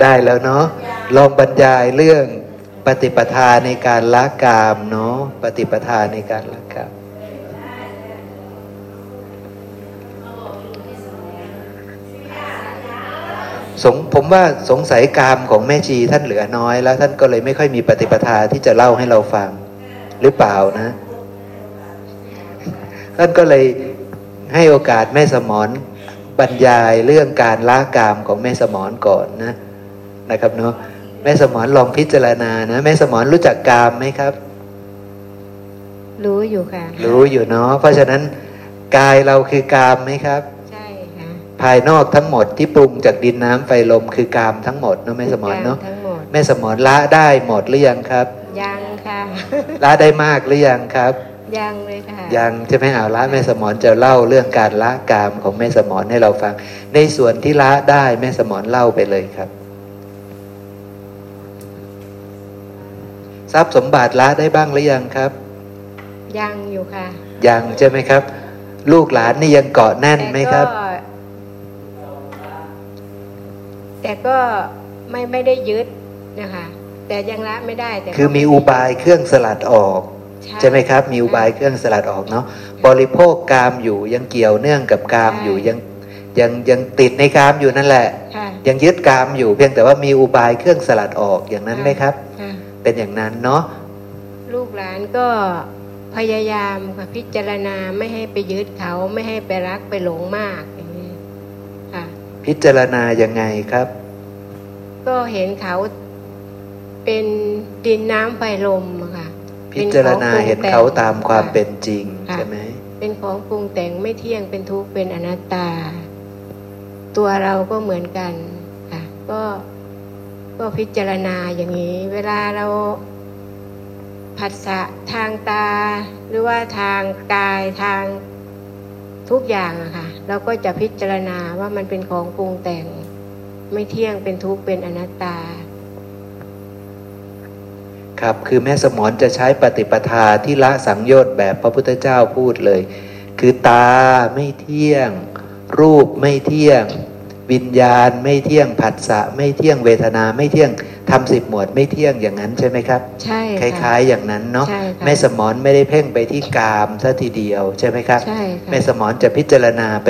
ได้แล้วเนาะลองบรรยายเรื่องปฏิปทาในการละกามเนาะปฏิปทาในการละกามสงผมว่าสงสัยกามของแม่ชีท่านเหลือน้อย แล้วท่านก็เลยไม่ค่อยมีปฏิปทาที่จะเล่าให้เราฟัง หรือเปล่านะ ท่านก็เลยให้โอกาสแม่สมอน บรรยายเรื่องการละกามของแม่สมอนก่อนนะนะครับเนาะแม่สมอนลองพิจารณานะแม่สมอนรู้จักกามไหมครับ รู้อยู่ค่ะ รู้อยู่เนาะเพราะฉะนั้นกายเราคือกามไหมครับ ใช่ค่ะภายนอกทั้งหมดที่ปรุงจากดินน้ำไฟลมคือกามทั้งหมดเนาะแม่สมอนเนาะทั้งหมดแม่สมอนละได้หมดหรือยังครับ ยังค่ะละได้มากหรือยังครับ ยังเลยค่ะ ยังใช่ไหมเอาละแม่สมอนจะเล่าเรื่องการละกามของแม่สมอนให้เราฟัง ในส่วนที่ละได้แม่สมอนเล่าไปเลยครับ ทรัพย์สมบัติละได้บ้างหรือยังครับ ยังอยู่ค่ะ ยังใช่ไหมครับ ลูกหลานนี่ยังเกาะแน่นไหมครับ แต่ก็แต่ก็ไม่ไม่ได้ยึดนะคะแต่ยังละไม่ได้แต่ก็คือมีอุบายเครื่องสลัดออก ใช่ไหมครับ มีอุบายเครื่องสลัดออกเนาะบริโภคกามอยู่ยังเกี่ยวเนื่องกับกามอยู่ยังยังยังติดในกามอยู่นั่นแหละค่ะยังยึดกามอยู่เพียงแต่ว่ามีอุบายเครื่องสลัดออกอย่างนั้นไหมครับค่ะเป็นอย่างนั้นเนาะลูกหลานก็พยายามค่ะพิจารณาไม่ให้ไปยึดเขาไม่ให้ไปรักไปหลงมากอย่างนี้ค่ะพิจารณายังไงครับ ก็เห็นเขาเป็นดินน้ำไฟลมอะค่ะ พิจารณาเห็นเขาตามความเป็นจริงค่ะใช่ไหมเป็นของปรุงแต่งไม่เที่ยงเป็นทุกข์เป็นอนัตตา ตัวเราก็เหมือนกันค่ะก็ก็พิจารณาอย่างนี้ เวลาเราผัสสะทางตา หรือว่าทางกายทางทุกอย่างอะค่ะ เราก็จะพิจารณาว่ามันเป็นของปรุงแต่ง ไม่เที่ยงเป็นทุกข์เป็นอนัตตา ครับคือแม่สมอนจะใช้ปฏิปทาที่ละสังโยชน์แบบพระพุทธเจ้าพูดเลย คือตาไม่เที่ยง รูปไม่เที่ยง วิญญาณไม่เที่ยงผัสสะไม่เที่ยงเวทนาไม่เที่ยงทำสิบหมวดไม่เที่ยงอย่างนั้นใช่ไหมครับ ใช่คค่ะล้าย ๆ อย่างนั้นเนาะใช่ค่ะแม่สมอนไม่ได้เพ่งไปที่กามซะทีเดียวใช่ไหมครับใช่ค่ะแม่สมอนจะพิจารณาไป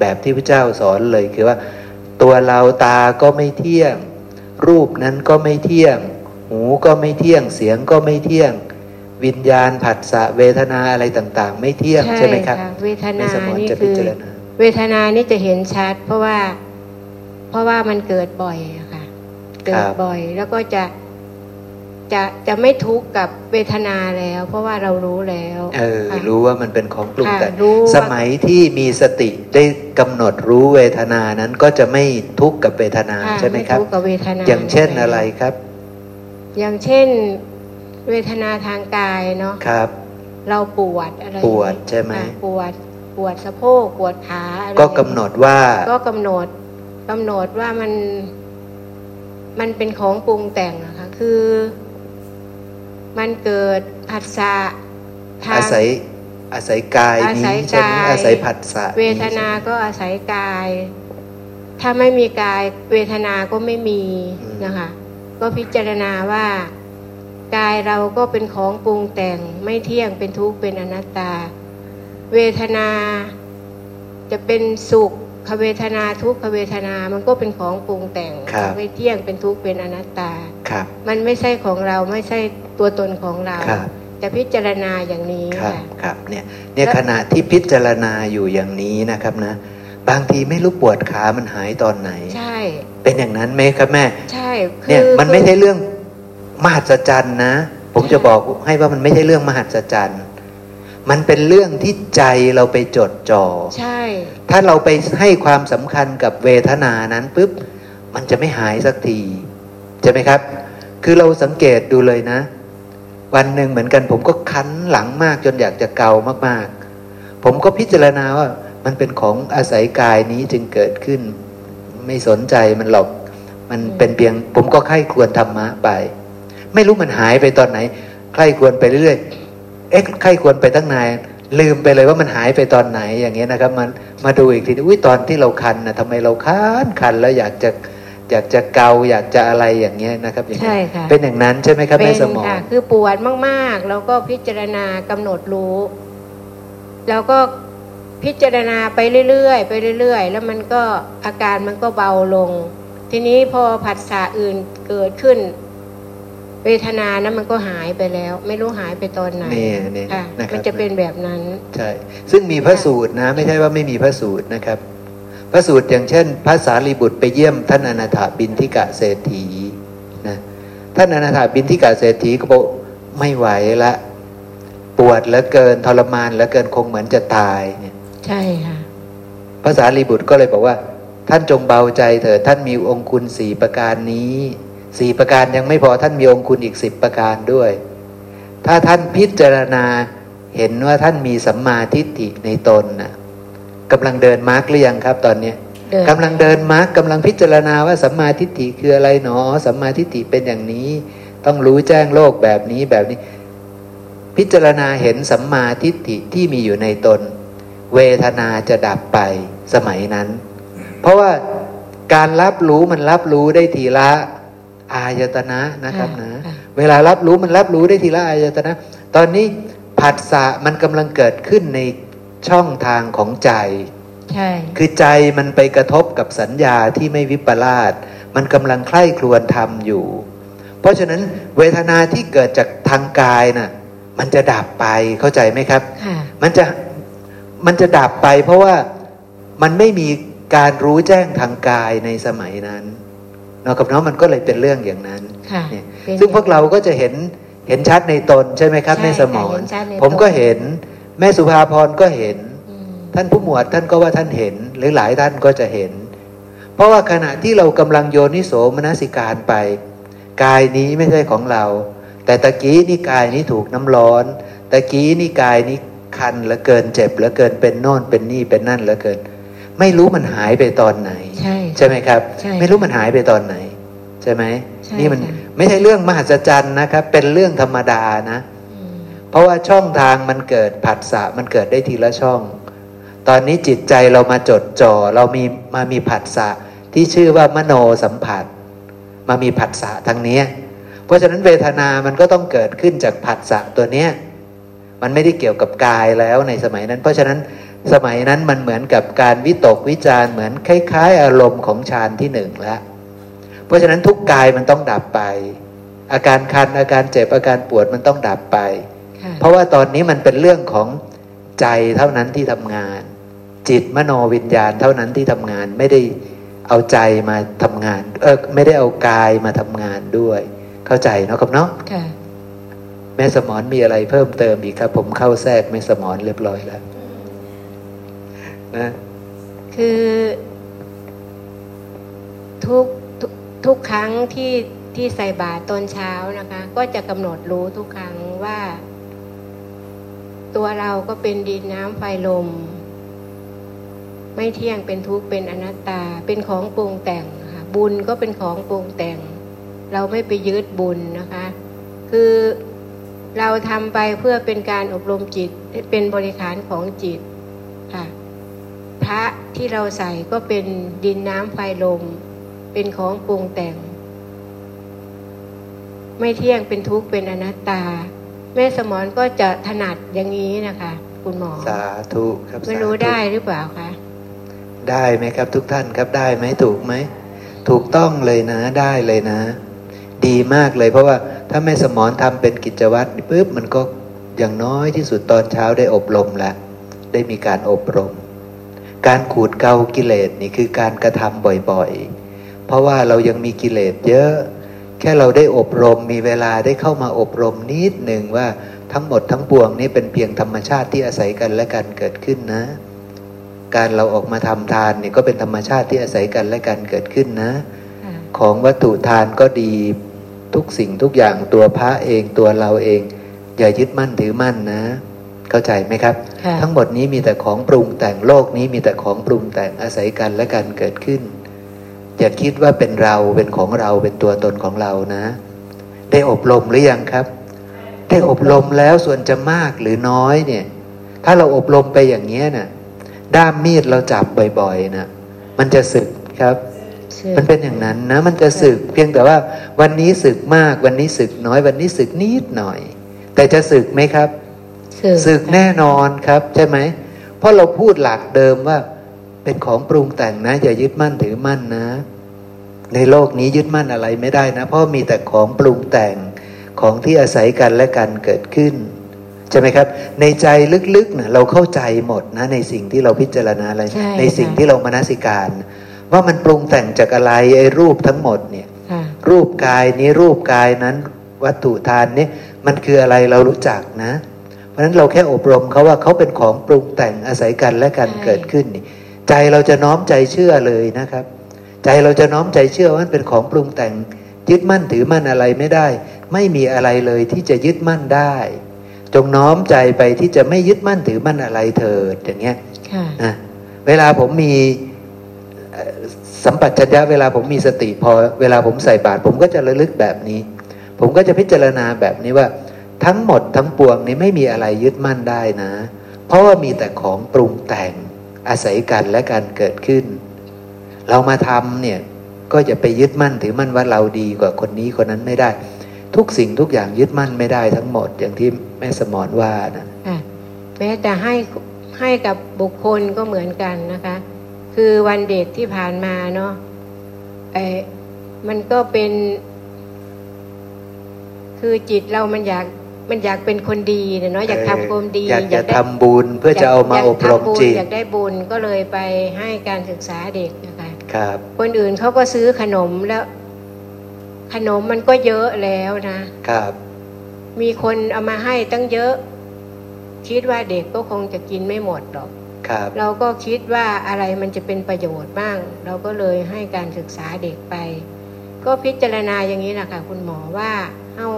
แบบที่พระเจ้าสอนเลยคือว่า ตัวเราตาก็ไม่เที่ยง รูปนั้นก็ไม่เที่ยง หูก็ไม่เที่ยงเสียงก็ไม่เที่ยง วิญญาณผัสสะเวทนาอะไรต่าง ๆ ไม่เที่ยงใช่ไหมครับะเวทแม่นาสมอนนี่จะพิคือจารณาเวทนานี่จะเห็นชัด เพราะว่าเพราะว่ามันเกิดบ่อยอะค่ะ เกิดบ่อยแล้วก็จะจะจะไม่ทุกข์กับเวทนาแล้ว เพราะว่าเรารู้แล้ว เออค่ะรู้ว่ามันเป็นของปรุงค่ะแต่งรู้ว่าสมัยที่มีสติได้กำหนดรู้เวทนานั้นก็จะไม่ทุกข์กับเวทนาค่ะใช่ไหมครับทุกข์กับเวทนาอย่างเช่นอะไรครับ อย่างเช่นเวทนาทางกายเนาะครับ เราปวดอะไรปวดใช่ไหมค่ะปวดปวดสะโพกปวดขาอะไรก็กำหนดว่า ก็กำหนดกำหนดว่ามัน มันเป็นของปรุงแต่งอะค่ะคือ มันเกิดผัสสะทางอาศัยอาศัยกายอาศันี้ยใช่ไหมกายอาศัยผัสสะเวทนาใช่ไหมก็อาศัยกาย ถ้าไม่มีกาย เวทนาก็ไม่มีอืมนะคะ ก็พิจารณาว่ากายเราก็เป็นของปรุงแต่งไม่เที่ยงเป็นทุกข์เป็นอนัตตา เวทนาจะเป็นสุขขเวทนาทุกขเวทนามันก็เป็นของปรุงแต่งครับไม่เที่ยงเป็นทุกข์เป็นอนัตตาครับมันไม่ใช่ของเราไม่ใช่ตัวตนของเราครับจะพิจารณาอย่างนี้ครับค่ะครับเนี่ยเนี่ยแล้วขณะที่พิจารณาอยู่อย่างนี้นะครับนะ บางทีไม่รู้ปวดขามันหายตอนไหน ใช่ เป็นอย่างนั้นไหมครับแม่ ใช่คือเนี่ยมันไม่คือใช่เรื่องมหัศจรรย์นะ ผมจะบอกให้ว่ามันไม่ใช่เรื่องมหัศจรรย์มันเป็นเรื่องที่ใจเราไปจดจ่อ ใช่ ถ้าเราไปให้ความสำคัญกับเวทนานั้นปุ๊บ มันจะไม่หายสักที ใช่ไหมครับ คือเราสังเกตดูเลยนะ วันหนึ่งเหมือนกันผมก็คันหลังมากจนอยากจะเกามากๆ ผมก็พิจารณาว่า มันเป็นของอาศัยกายนี้จึงเกิดขึ้น ไม่สนใจมันหรอก มันเป็นเพียง ผมก็ไข้ควรธรรมะไป ไม่รู้มันหายไปตอนไหนใคร่ควรไปเรื่อยๆเอ๊ะใคร่ควรไปตั้งนานลืมไปเลยว่ามันหายไปตอนไหนอย่างเงี้ยนะครับ มันมาดูอีกทีอุ้ยตอนที่เราคันนะทำไมเราคันคันแล้วอยากจะอยากจะเกาอยากจะอะไรอย่างเงี้ยนะครับอย่างใช่ค่ะเป็นอย่างนั้นใช่ไหมครับเป็แม่นสมองค่ะคือปวดมากๆ แล้วก็พิจารณากำหนดรู้ แล้วก็ พิจารณาไปเรื่อยๆไปเรื่อยๆ แล้วมันก็อาการมันก็เบาลง ทีนี้พอผัสสะอื่นเกิดขึ้น เวทนานั้นมันก็หายไปแล้ว ไม่รู้หายไปตอนไหนเนี่ยเนี่ยค่ะนะคมัรันบจะเป็นแบบนั้นใช่ซึ่งมีพระสูตรนะ ไม่ใช่ว่าไม่มีพระสูตรนะครับ พระสูตรอย่างเช่น พระสารีบุตรไปเยี่ยมท่านอนาถาบินทิกะเศรษฐีนะท่านอนาถาบินทิกะเศรษฐีก็บอกไม่ไหวละปวดเหลือเกินทรมานเหลือเกินคงเหมือนจะตายเนี่ย ใช่ค่ะพระสารีบุตรก็เลยบอกว่า ท่านจงเบาใจเถิดท่านมีองคุณสี่ประการนี้สี่ประการยังไม่พอท่านมีองคุณอีกสิบประการด้วย ถ้าท่านพิจารณาเห็นว่าท่านมีสัมมาทิฏฐิในตนนะกำลังเดินมาร์กหรือยังครับ ตอนเนี้ยเดินกำลังเดินมาร์กกำลังพิจารณาว่าสัมมาทิฏฐิคืออะไรหนอสัมมาทิฏฐิเป็นอย่างนี้ ต้องรู้แจ้งโลกแบบนี้แบบนี้ พิจารณาเห็นสัมมาทิฏฐิที่มีอยู่ในตน เวทนาจะดับไปสมัยนั้น เพราะว่าการรับรู้มันรับรู้ได้ทีละอายตนะนะครับนะค่ะเวลารับรู้มันรับรู้ได้ทีละอายตนะ ตอนนี้ผัสสะมันกำลังเกิดขึ้นในช่องทางของใจ ใช่ คือใจมันไปกระทบกับสัญญาที่ไม่วิปลาสมันกำลังใคร่ครวญทำอยู่ เพราะฉะนั้นเวทนาที่เกิดจากทางกายน่ะมันจะดับไปเข้าใจไหมครับค่ะมันจะ มันจะดับไป เพราะว่ามันไม่มีการรู้แจ้งทางกายในสมัยนั้นเนาะกับน้องมันก็เลยเป็นเรื่องอย่างนั้นค่ะเนี่ยเป็นซึ่งพวกเราก็จะเห็นเห็นชัดในตนใช่ไหมครับใช่ในสมองค่ะเห็นชัดในตนผมก็เห็น แม่สุภาพรก็เห็นอืมท่านผู้หมวดท่านก็ว่าท่านเห็น หรือหลายท่านก็จะเห็น เพราะว่าขณะที่เรากำลังโยนิโสมนสิการไป กายนี้ไม่ใช่ของเรา แต่ตะกี้นี่กายนี้ถูกน้ำร้อน ตะกี้นี่กายนี้ คันเหลือเกินเจ็บเหลือเกินเป็นโน่นเป็นนี่เป็นนั่นเหลือเกิน ไม่รู้มันหายไปตอนไหน ใช่ใช่ไหมครับใช่ไม่รู้มันหายไปตอนไหน ใช่ไหมใช่นี่มันค่ะไม่ใช่เรื่องมหัศจรรย์นะครับ เป็นเรื่องธรรมดานะอืมเพราะว่าช่องทางมันเกิดผัสสะมันเกิดได้ทีละช่อง ตอนนี้จิตใจเรามาจดจ่อเรามีมามีผัสสะที่ชื่อว่ามโนสัมผัส มามีผัสสะทางเนี้ยเพราะฉะนั้นเวทนามันก็ต้องเกิดขึ้นจากผัสสะตัวเนี้ย มันไม่ได้เกี่ยวกับกายแล้วในสมัยนั้น เพราะฉะนั้นสมัยนั้นมันเหมือนกับการวิตกวิจารณ์เหมือนคล้าย ๆ อารมณ์ของฌานที่หนึ่งแล้วเพราะฉะนั้นทุกกายมันต้องดับไป อาการคันอาการเจ็บอาการปวดมันต้องดับไปค่ะเพราะว่าตอนนี้มันเป็นเรื่องของใจเท่านั้นที่ทำงาน จิตมโนวิญญาณเท่านั้นที่ทำงานไม่ได้เอาใจมาทำงาน เออไม่ได้เอากายมาทำงานด้วย เข้าใจเนาะครับเนาะค่ะ แม่สมอนมีอะไรเพิ่มเติมอีกครับ ผมเข้าแทรกแม่สมอนเรียบร้อยแล้วนะคือทุกทุกทุกครั้งที่ที่ใส่บาตรตอนเช้านะคะ ก็จะกำหนดรู้ทุกครั้งว่า ตัวเราก็เป็นดินน้ำไฟลม ไม่เที่ยงเป็นทุกข์เป็นอนัตตา เป็นของปรุงแต่งค่ะบุญก็เป็นของปรุงแต่ง เราไม่ไปยึดบุญนะคะ คือ เราทำไปเพื่อเป็นการอบรมจิตเป็นบริขารของจิตค่ะพระที่เราใส่ก็เป็นดินน้ำไฟลม เป็นของปรุงแต่ง ไม่เที่ยงเป็นทุกข์เป็นอนัตตา แม่สมอนก็จะถนัดอย่างนี้นะคะ คุณหมอ สาธุครับไม่รู้สาธุได้หรือเปล่าคะได้ไหมครับ ทุกท่านครับได้ไหมถูกไหม ถูกต้องเลยนะได้เลยนะ ดีมากเลย เพราะว่าถ้าแม่สมอนทำเป็นกิจวัตรปุ๊บมันก็อย่างน้อยที่สุดตอนเช้าได้อบรมแล้วได้มีการอบรม การขูดเกากิเลสนี่คือการกระทำบ่อยๆ เพราะว่าเรายังมีกิเลสเยอะ แค่เราได้อบรมมีเวลาได้เข้ามาอบรมนิดหนึ่งว่าทั้งหมดทั้งปวงนี้เป็นเพียงธรรมชาติที่อาศัยกันและกันเกิดขึ้นนะ การเราออกมาทำทานนี่ก็เป็นธรรมชาติที่อาศัยกันและกันเกิดขึ้นนะค่ะของวัตถุทานก็ดี ทุกสิ่งทุกอย่างตัวพระเองตัวเราเอง อย่ายึดมั่นถือมั่นนะ เข้าใจไหมครับค่ะทั้งหมดนี้มีแต่ของปรุงแต่งโลกนี้มีแต่ของปรุงแต่งอาศัยกันและกันเกิดขึ้น อย่าคิดว่าเป็นเราเป็นของเราเป็นตัวตนของเรานะ ได้อบรมหรือยังครับได้อบรมแล้วส่วนจะมากหรือน้อยเนี่ย ถ้าเราอบรมไปอย่างนี้นะ่ะด้ามมีดเราจับบ่อยๆนะมันจะสึกครับสึก มันเป็นอย่างนั้นนะ มันจะสึกเพียงแต่ว่าวันนี้สึกมากวันนี้สึกน้อย วันนี้สึกนิดหน่อย แต่จะสึกไหมครับสึกแน่นอนครับใช่ไหมเพราะเราพูดหลักเดิมว่า เป็นของปรุงแต่งนะอย่ายึดมั่นถือมั่นนะ ในโลกนี้ยึดมั่นอะไรไม่ได้นะ เพราะมีแต่ของปรุงแต่งของที่อาศัยกันและกันเกิดขึ้นใช่ไหมครับ ในใจลึกๆนะเราเข้าใจหมดนะในสิ่งที่เราพิจารณาอะไรใช่ในสิ่งค่ะที่เรามนสิการ ว่ามันปรุงแต่งจากอะไรไอ้รูปทั้งหมดเนี่ยค่ะรูปกายนี้รูปกายนั้น วัตถุทานนี้มันคืออะไรเรารู้จักนะ เพราะฉะนั้นเราแค่อบรมเขาว่าเขาเป็นของปรุงแต่งอาศัยกันและกันใช่เกิดขึ้นนี่ ใจเราจะน้อมใจเชื่อเลยนะครับ ใจเราจะน้อมใจเชื่อว่ามันเป็นของปรุงแต่ง ยึดมั่นถือมั่นอะไรไม่ได้ ไม่มีอะไรเลยที่จะยึดมั่นได้ จงน้อมใจไปที่จะไม่ยึดมั่นถือมั่นอะไรเถิดอย่างเงี้ยค่ะนะเวลาผมมีเอ่อ สัมปชัญญะเวลาผมมีสติพอเวลาผมใส่บาตรผมก็จะระลึกแบบนี้ ผมก็จะพิจารณาแบบนี้ว่า ทั้งหมดทั้งปวงนี้ไม่มีอะไรยึดมั่นได้นะ เพราะว่ามีแต่ของปรุงแต่งอาศัยกันและการเกิดขึ้น เรามาทำเนี่ยก็จะไปยึดมั่นถือมั่นว่าเราดีกว่าคนนี้คนนั้นไม่ได้ ทุกสิ่งทุกอย่างยึดมั่นไม่ได้ทั้งหมดอย่างที่แม่สมอนว่านะค่ะแม้แต่ให้ให้กับบุคคลก็เหมือนกันนะคะ คือวันเด็กที่ผ่านมาเนาะไอ้มันก็เป็น คือจิตเรามันอยากมันอยากเป็นคนดีเนี่ยเนาะอยากทำความดีอยากจะได้ทำบุญเพื่อจะเอามาอบรมยกทำบุญจิตอยากได้บุญก็เลยไปให้การศึกษาเด็กนะคะครับ คนอื่นเขาก็ซื้อขนมแล้ว ขนมมันก็เยอะแล้วนะครับ มีคนเอามาให้ตั้งเยอะ คิดว่าเด็กก็คงจะกินไม่หมดหรอกครับ เราก็คิดว่าอะไรมันจะเป็นประโยชน์บ้าง เราก็เลยให้การศึกษาเด็กไป ก็พิจารณาอย่างนี้แหละค่ะคุณหมอว่าเอ้า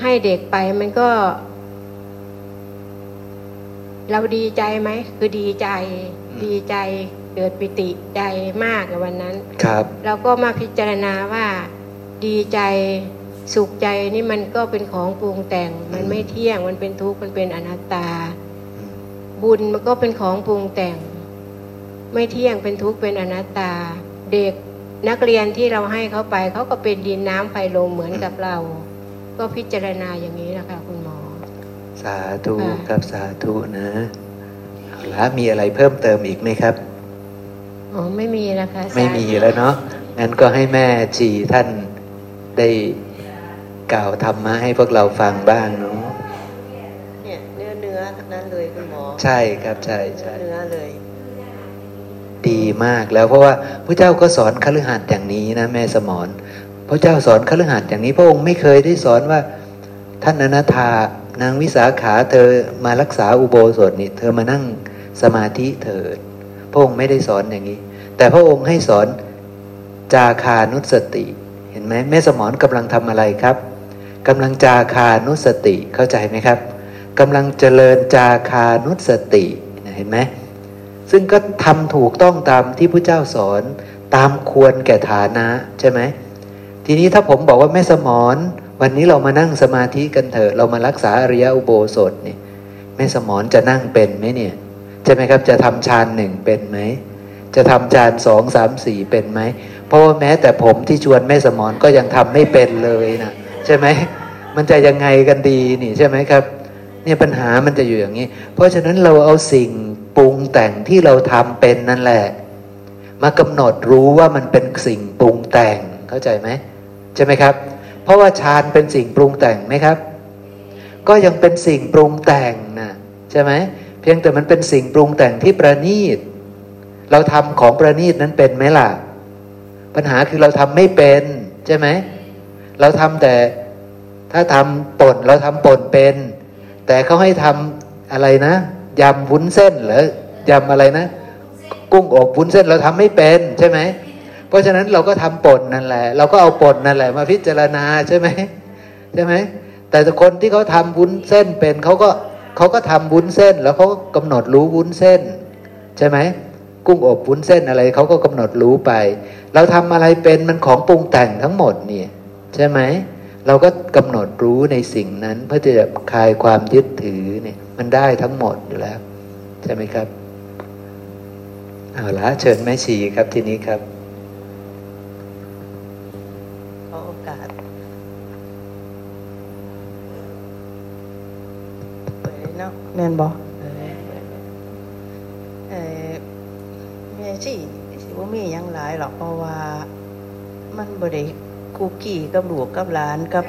ให้เด็กไปมันก็ เราดีใจไหมคือดีใจ ดีใจเกิดปิติใจมากในวันนั้น ครับ เราก็มาพิจารณาว่า ดีใจสุขใจนี่มันก็เป็นของปรุงแต่ง มันไม่เที่ยงมันเป็นทุกข์มันเป็นอนัตตา บุญมันก็เป็นของปรุงแต่ง ไม่เที่ยงเป็นทุกข์เป็นอนัตตา เด็กนักเรียนที่เราให้เขาไปเขาก็เป็นดินน้ำไฟลมเหมือนกับเรา ก็พิจารณาอย่างนี้นะคะคุณหมอ สาธุค่ะครับสาธุนะเอาละมีอะไรเพิ่มเติมอีกไหมครับอ๋อไม่มีแล้วค่ะไม่มีแล้วเนาะงั้นก็ให้แม่ชีท่านได้กล่าวธรรมะให้พวกเราฟังบ้างเนาะเนี่ยเนื้อเนื้อทั้งนั้นเลยคุณหมอ ใช่ครับใช่เนื้อใช่เนื้อเลย ดีมากแล้วเพราะว่าพระเจ้าก็สอนคฤหัสถ์อย่างนี้นะแม่สมอนพระเจ้าสอนคฤหัสถ์อย่างนี้ พระองค์ไม่เคยได้สอนว่า ท่านอนัทธานางวิสาขาเธอมารักษาอุโบสถนี่เธอมานั่งสมาธิเถิดพระองค์ไม่ได้สอนอย่างนี้ แต่พระองค์ให้สอนจาคานุสติ เห็นไหมแม่สมอนกำลังทำอะไรครับกำลังจาคานุสติเข้าใจไหมครับ กำลังเจริญจาคานุสติเห็นไหมซึ่งก็ทำถูกต้องตามที่พระเจ้าสอนตามควรแก่ฐานะใช่ไหมทีนี้ถ้าผมบอกว่าแม่สมอนวันนี้เรามานั่งสมาธิกันเถอะเรามารักษาอริยอุโบสถเนี่ยแม่สมอนจะนั่งเป็นไหมเนี่ยใช่ไหมครับจะทำฌานหนึ่งเป็นไหมจะทำฌานสองสามสี่เป็นไหมเพราะว่าแม้แต่ผมที่ชวนแม่สมอนก็ยังทำไม่เป็นเลยนะใช่ไหมมันจะยังไงกันดีนี่ใช่ไหมครับ เนี่ยปัญหามันจะอยู่อย่างนี้ เพราะฉะนั้นเราเอาสิ่งปรุงแต่งที่เราทำเป็นนั่นแหละ มากำหนดรู้ว่ามันเป็นสิ่งปรุงแต่งเข้าใจไหมใช่ไหมครับ เพราะว่าฌานเป็นสิ่งปรุงแต่งไหมครับ ก็ยังเป็นสิ่งปรุงแต่งนะใช่ไหมเพียงแต่มันเป็นสิ่งปรุงแต่งที่ประณีต เราทำของประณีตนั้นเป็นไหมล่ะ ปัญหาคือเราทำไม่เป็นใช่ไหมเราทำแต่ถ้าทำป่นเราทำป่นเป็น แต่เขาให้ทำอะไรนะยำวุ้นเส้นหรือยำอะไรนะ กุ้งอบวุ้นเส้นเราทำไม่เป็นใช่ไหมเพราะฉะนั้นเราก็ทำป่นนั่นแหละ เราก็เอาป่นนั่นแหละ มาพิจารณาใช่ไหมใช่ไหมแต่คนที่เขาทำวุ้นเส้นเป็นเขาก็เขาก็ทำวุ้นเส้น แล้วเขาก็กำหนดรู้วุ้นเส้น ใช่ไหมกุ้งอบวุ้นเส้นอะไรเขาก็กำหนดรู้ไป เราทำอะไรเป็นมันของปรุงแต่งทั้งหมดเนี่ยใช่ไหม เราก็กำหนดรู้ในสิ่งนั้น เพื่อจะคลายความยึดถือเนี่ย มันได้ทั้งหมดอยู่แล้ว ใช่ไหมครับเอาละเชิญแม่ชีครับทีนี้ครับขอโอกาสเปิดเนาะแม่นบอกเออแม่สิสิว่ามียังหลายหรอกเพราะว่ามันบริ คุกกี้กับหลวกกับหลานกับ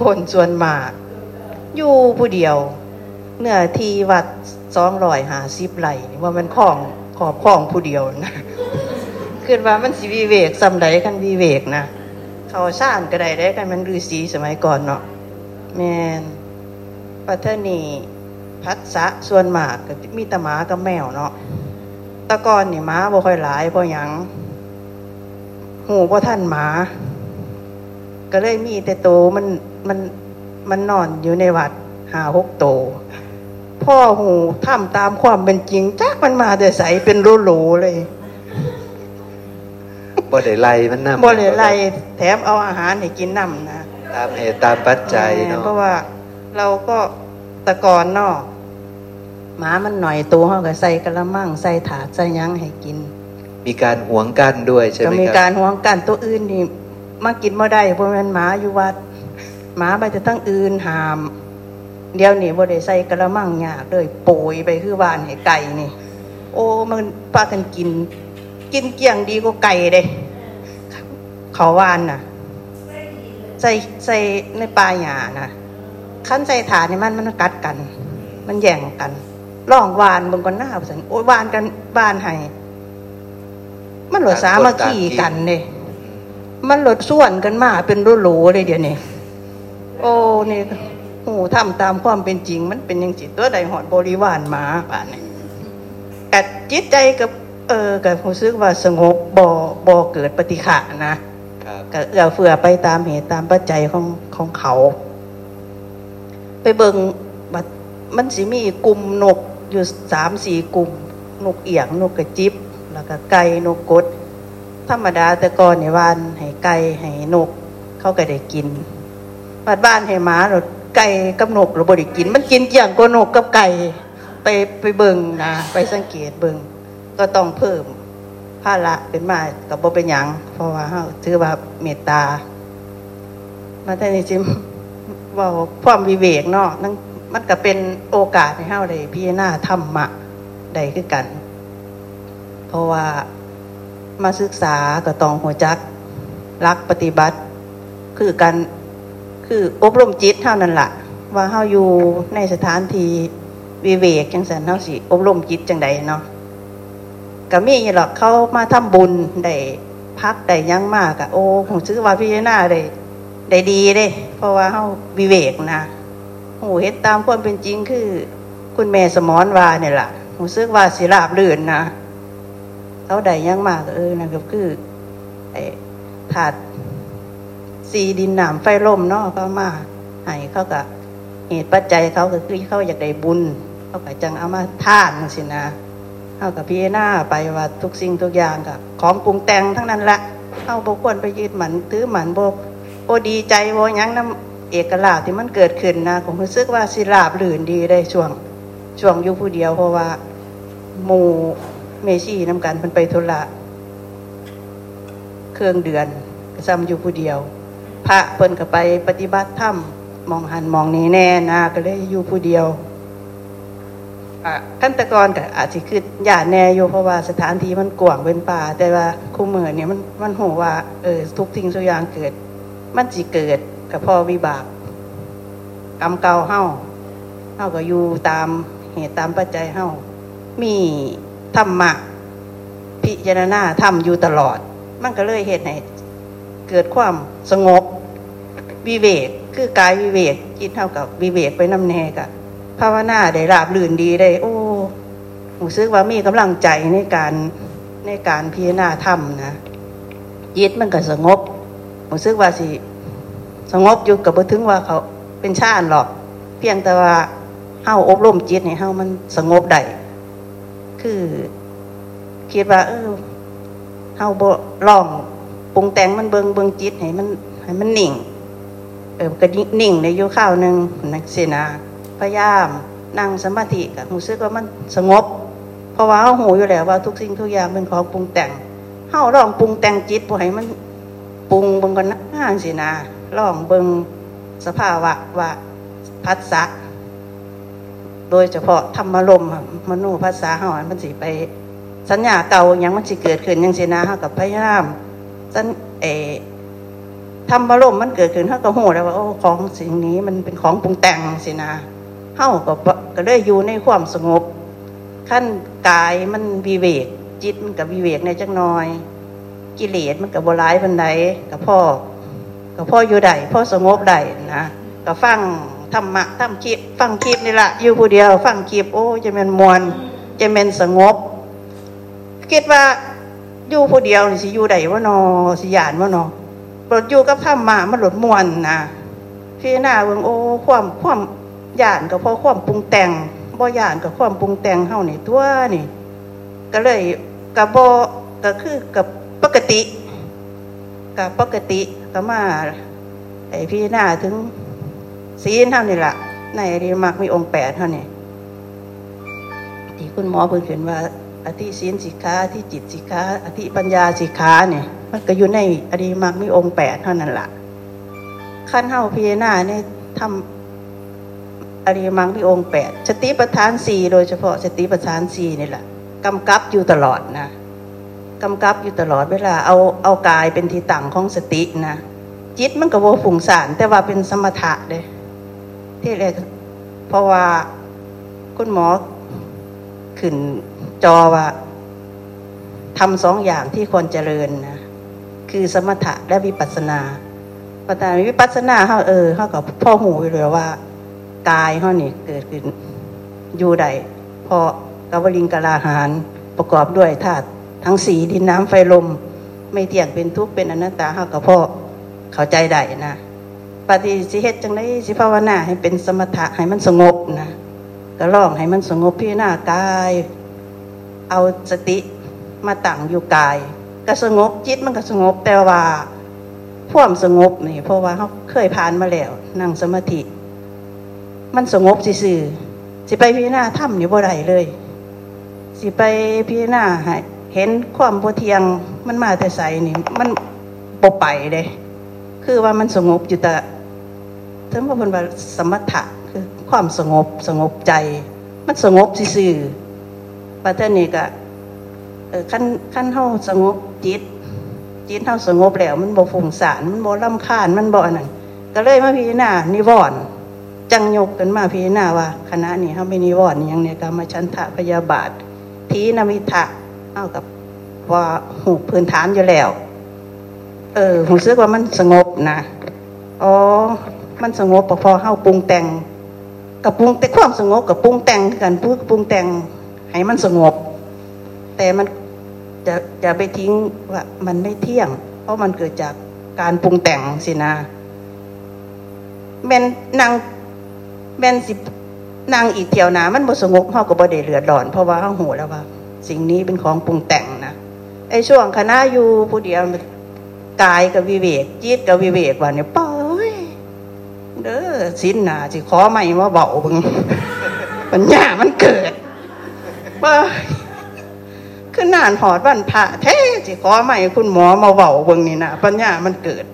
คนส่วนมาก อยู่ผู้เดียวเนื้อที่วัดสองรอยหาสิบไหลว่ามันของขอบของผู้เดียวนะคิดว่ามันสิวิเวกสำใดกันวิเวกนะเขาซ่านก็ได้ได้กันมันฤาษีสมัยก่อนเนาะแมนปัทเทนีพัดสะส่วนมากก็มีแตหมากับแมวเนาะตะกอนนี่หมาบ่ค่อยหลายเพราะหยังหูเพราะท่านหมา ก็เลยมีแต่โตมันมันมันนอนอยู่ในวัดหาหกโต พ่อหูทำตามความเป็นจริงจักมันมาแต่ใสเป็นโหลๆเลยบ่ได้ไล่มันนำบ่เลยไล่แถมเอาอาหารให้กินน้ำนะตามเหตุตามปัจจัยเนาะเพราะว่าเราก็แตะกอนเนาะหมามันหน่อยตัวเขาก็ใส่กระมังใส่ถาดใส่หยังให้กิน มีการหวงกันด้วยใช่ไหก็มมีคการับรห่วงกันตัวอื่นนี่ มากินบ่ได้เพราะมันหมาอยู่วัด หมาไปจะตั้งอื่นหาม เดี๋ยวนี้บ่ได้ใส่กระมังยากเลยโปยไปคือบ้านให้ไก่นี่ โอ้มันพากันกิน กินเกี่ยงดีกว่าไก่เด้เขาวานน่ะใส่ใส่ในปลาหยานะขั้นใส่ถานี่มันมันกัดกัน มันแย่งกันล่องวานบนก่อนหน้าสันโอ้ยวานกันบ้านให้มันหลดสามาขี่กันเนี่ย มันหลดส่วนกันมาเป็นรูโหลเลยเดี๋ยวนี้โอ้นี่โอ้ทำตามความเป็นจริง มันเป็นยังจิตตัวใดหอดบริวารหมาป่านนี้กัดจิตใจกับ เออกับรู้สึกว่าสงบบ่บ่เกิดปฏิฆะนะครับก็เอื้อเฟื้อไปตามเหตุตามปัจจัยของของเขา ไปเบิงบัดมันสิมีกลุ่มนกอยู่สามสี่กลุ่ม นกเอียงนกกระจิบ แล้วก็ไก่นกกด ธรรมดาแต่ก่อนในบ้านให้ไก่ให้นก เขาก็ได้กินบัดบ้านให้หมาเราไก่กับนกเราบ่ได้กิน มันกินเกี่ยงกว่านกกับไก่ไปไปเบิงนะไปสังเกตเบิงก็ต้องเพิ่มภาระเป็นมากับบ่เป็นหยังเพราะว่าเฮาถือว่าเมตตา มาแต่นี่จิมว่าความวิเวกเนาะนั่นมันก็เป็นโอกาสให้เฮาได้พิจารณาธรรมะได้คือกัน เพราะว่า มาศึกษาก็ต้องหัวจักรักปฏิบัติ คือกันคืออบรมจิตเท่านั้นละ่ะ ว่าเฮาอยู่ในสถานที่วิเวกจังสันเฮาสิอบรมจิตจังใดเนาะก็มีหรอกเขามาทำบุญได้พักได้ยังมากอะโอ้ผมซื้อว่าพิจารณาได้ได้ดีเด้ เพราะว่าเขาวิเวกนะหูเห็นตามความเป็นจริงคือ คุณแม่สมอนว่าเนี่ยล่ะผมซื้อว่าสิลาบลื่นนะ เขาได้ยังมากเออนั่นก็คือไอ้ถาดสีดินหนามไฟล่มเนาะก็มาให้เขาก็เหตุปัจจัยเขาก็คือเขาอยากได้บุญ เขาก็จังเอามาทานสินะเอากับพี่หน้าไปว่าทุกสิ่งทุกอย่างกับของปรุงแต่งทั้งนั้นละเอาบควรไปยึดหมันถือหมันโบกโบดีใจโบหยังน้ำเอกลาที่มันเกิดขึ้นนะผมรู้สึกว่าสิลาบลื่นดีได้ช่วงช่วงอยู่ผู้เดียวเพราะว่าหมู เมชี่น้ำกันมันไปธุระเครื่องเดือนก็ซ้ำอยู่ผู้เดียว พระเพิ่นก็ไปปฏิบัติธรรมมองหันมองนี้แน่นะก็เลยอยู่ผู้เดียวอะขั้นตะกอนก็อาจจะคือหยาแน่อยู่เพราะว่าสถานที่มันกว้างเป็นป่า แต่ว่าคู่มือเนี่ยมันมันหูว่าเออทุกทิ้งทุยางเกิด มันจิเกิดกับพ่อวิบากกรรมเก่าเฮาเฮาก็อยู่ตามเหตุตามปัจจัยเฮามี ธรรมะพิจารณาธรรมอยู่ตลอด มันก็เลยเหตุให้เกิดความสงบวิเวกคือกายวิเวกจิตเท่ากับวิเวกไปน้ำแน่กะภาวนาได้ราบลื่นดีได้ โอ้ผมซึกว่ามีกำลังใจในการในการพิจารณาธรรมนะยิตมันก็สงบผมซึกว่าสิสงบอยู่กับบ่ถึงว่าเขาเป็นชาติหรอก เพียงแต่ว่าเฮาอบรมจิตให้เฮามันสงบได้ คือ คิดว่า เออเฮาบ่ลองปรุงแต่งมันเบิงเบิงจิตให้มันให้มันนิ่ง เออก็นิ่งในอยู่ข้าวหนึ่งนักเสนาพยายามนั่งสมาธิกับหูซึกว่ามันสงบ เพราะว่าเขาหูอยู่แล้วว่าทุกสิ่งทุกอย่างเป็นของปรุงแต่งเฮาลองปรุงแต่งจิตบ่ให้มันปรุงเบิ่งกันนะสินะลองเบิ่งสภาวะว่าพัสสะ โดยเฉพาะธรรมลมมโนภาษาเฮามันสิไป สัญญาเก่าอย่างมันสิเกิดขึ้นยังสินะเฮากับพยายามสันเอธรรมลมมันเกิดขึ้นเฮาก็ฮู้แล้วว่าโอ้ของสิ่งนี้มันเป็นของปรุงแต่งสินะเฮาก็ก็เลยอยู่ในความสงบขั้นกายมันวิเวกจิตมันกับวิเวกในจักหน่อย กิเลสมันกับโบร้ายบันไดกับพ่อกับพ่ออยู่ใดพ่อสงบใดนะกับฟัง ธรรมะทำคลิปฟังคลิปนี่แหละอยู่ผู้เดียว ฟังคลิปโอ้จะเป็นมวลจะเป็นสงบ คิดว่าอยู่ผู้เดียวสิอยู่ใดว่านอสิยานว่านอปลดอยู่กับธรรมะมันหลดมวลนะพี่หน้าเบิ่งโอ้ความความยานกับพอความปรุงแต่งบ่ยานกับความปรุงแต่งเฮานี่ตัวนี่ ก็เลยกับบ่ก็คือกับปกติกับปกติก็มาไอพี่หน้าถึง ศีลเท่านี่แหละในอริยมักมีองค์แปดเท่านี้ที่คุณหมอเพิ่งเขียนว่าอธิศีลสิกขาที่จิตสิกขาอธิปัญญาสิกขาเนี่ยมันก็อยู่ในอริยมักมีองค์แปดเท่านั้นแหละขั้นเท่าพี่หน้าเนี่ยทำอริยมังมีองค์แปดสติปัฏฐานสี่โดยเฉพาะสติปัฏฐานสี่นี่แหละกำกับอยู่ตลอดนะกำกับอยู่ตลอดเวลาเอาเอากายเป็นที่ตั้งของสตินะจิตมันก็บ่ฝุ่งสารแต่ว่าเป็นสมถะเลย ที่แรกเพราะว่าคุณหมอขึ้นจอว่าทำสองอย่างที่ควรเจริญนะคือสมถะและวิปัสนาปัจวิปัสนาเขาเออเขากับพ่อหูเลยว่ากายเขานี่เกิดขึ้นอยู่ใดพอกวลิงกลาหารประกอบด้วยธาตุทั้งสีดินน้ำไฟลม ไม่เที่ยงเป็นทุกข์เป็นอนัตตาเขากับพ่อเข้าใจได้นะ ปฏิสิเหตุจังได้สิภาวนาให้เป็นสมถะให้มันสงบนะก็ลองให้มันสงบพี่หน้ากาย เอาสติมาตั้งอยู่กาย ก็สงบจิตมันก็สงบแต่ว่าพ่วมสงบนี่เพราะว่าเขาเคยผ่านมาแล้วนั่งสมาธิ มันสงบสื่อสิไปพี่หน้าถ้ำนี่บ่ได้เลย สิไปพี่หน้าเห็นความโพเทียงมันมาแต่ใสนี่ มันปไปเลย คือว่ามันสงบอยู่แต่ถึงว่าเป็นว่าสมถะคือความสงบสงบใจ มันสงบซื่อประเทศนี้ก็ขั้นขั้นเท่าสงบจิต จิตเท่าสงบแล้ว มันบ่ฝุ่งสารมันบ่ลำคาญมันบ่อนั่นก็เลยมาพิจารณานิวรณ์จังยกกันมาพิจารณาว่าคณะนี้เขาไม่นิวรณ์อย่างเนี้ยกรรมชันทะพยาบาททีนมิทะเอากับว่าหูพื้นฐานอยู่แล้ว เออผมรู้สึกว่ามันสงบนะอ๋อ มันสงบพอเข้าปรุงแต่งกับปรุงแต่ความสงบกับปรุงแต่งกันพูดปรุงแต่งให้มันสงบ แต่มันจะจะไปทิ้งว่ามันไม่เที่ยง เพราะมันเกิดจากการปรุงแต่งสินะแม่นนางแม่นสินางอีกเที่ยวนามันบ่สงบเขาก็บ่ได้เลือดร้อน เพราะว่าเขาหูแล้วว่า สิ่งนี้เป็นของปรุงแต่งนะไอ้ช่วงคณะอยู่ผู้เดียว กายกับวิเวกจิตกับวิเวกว่าเนี่ยป้อยเด้อสิ้นหนาสิขอไม่ว่าเบาบึงปัญญามันเกิดป้ายขึ้นนานหอดวันพระแท้สิขอไม่คุณหมอมาเบาบึงนี่นะปัญญามันเกิด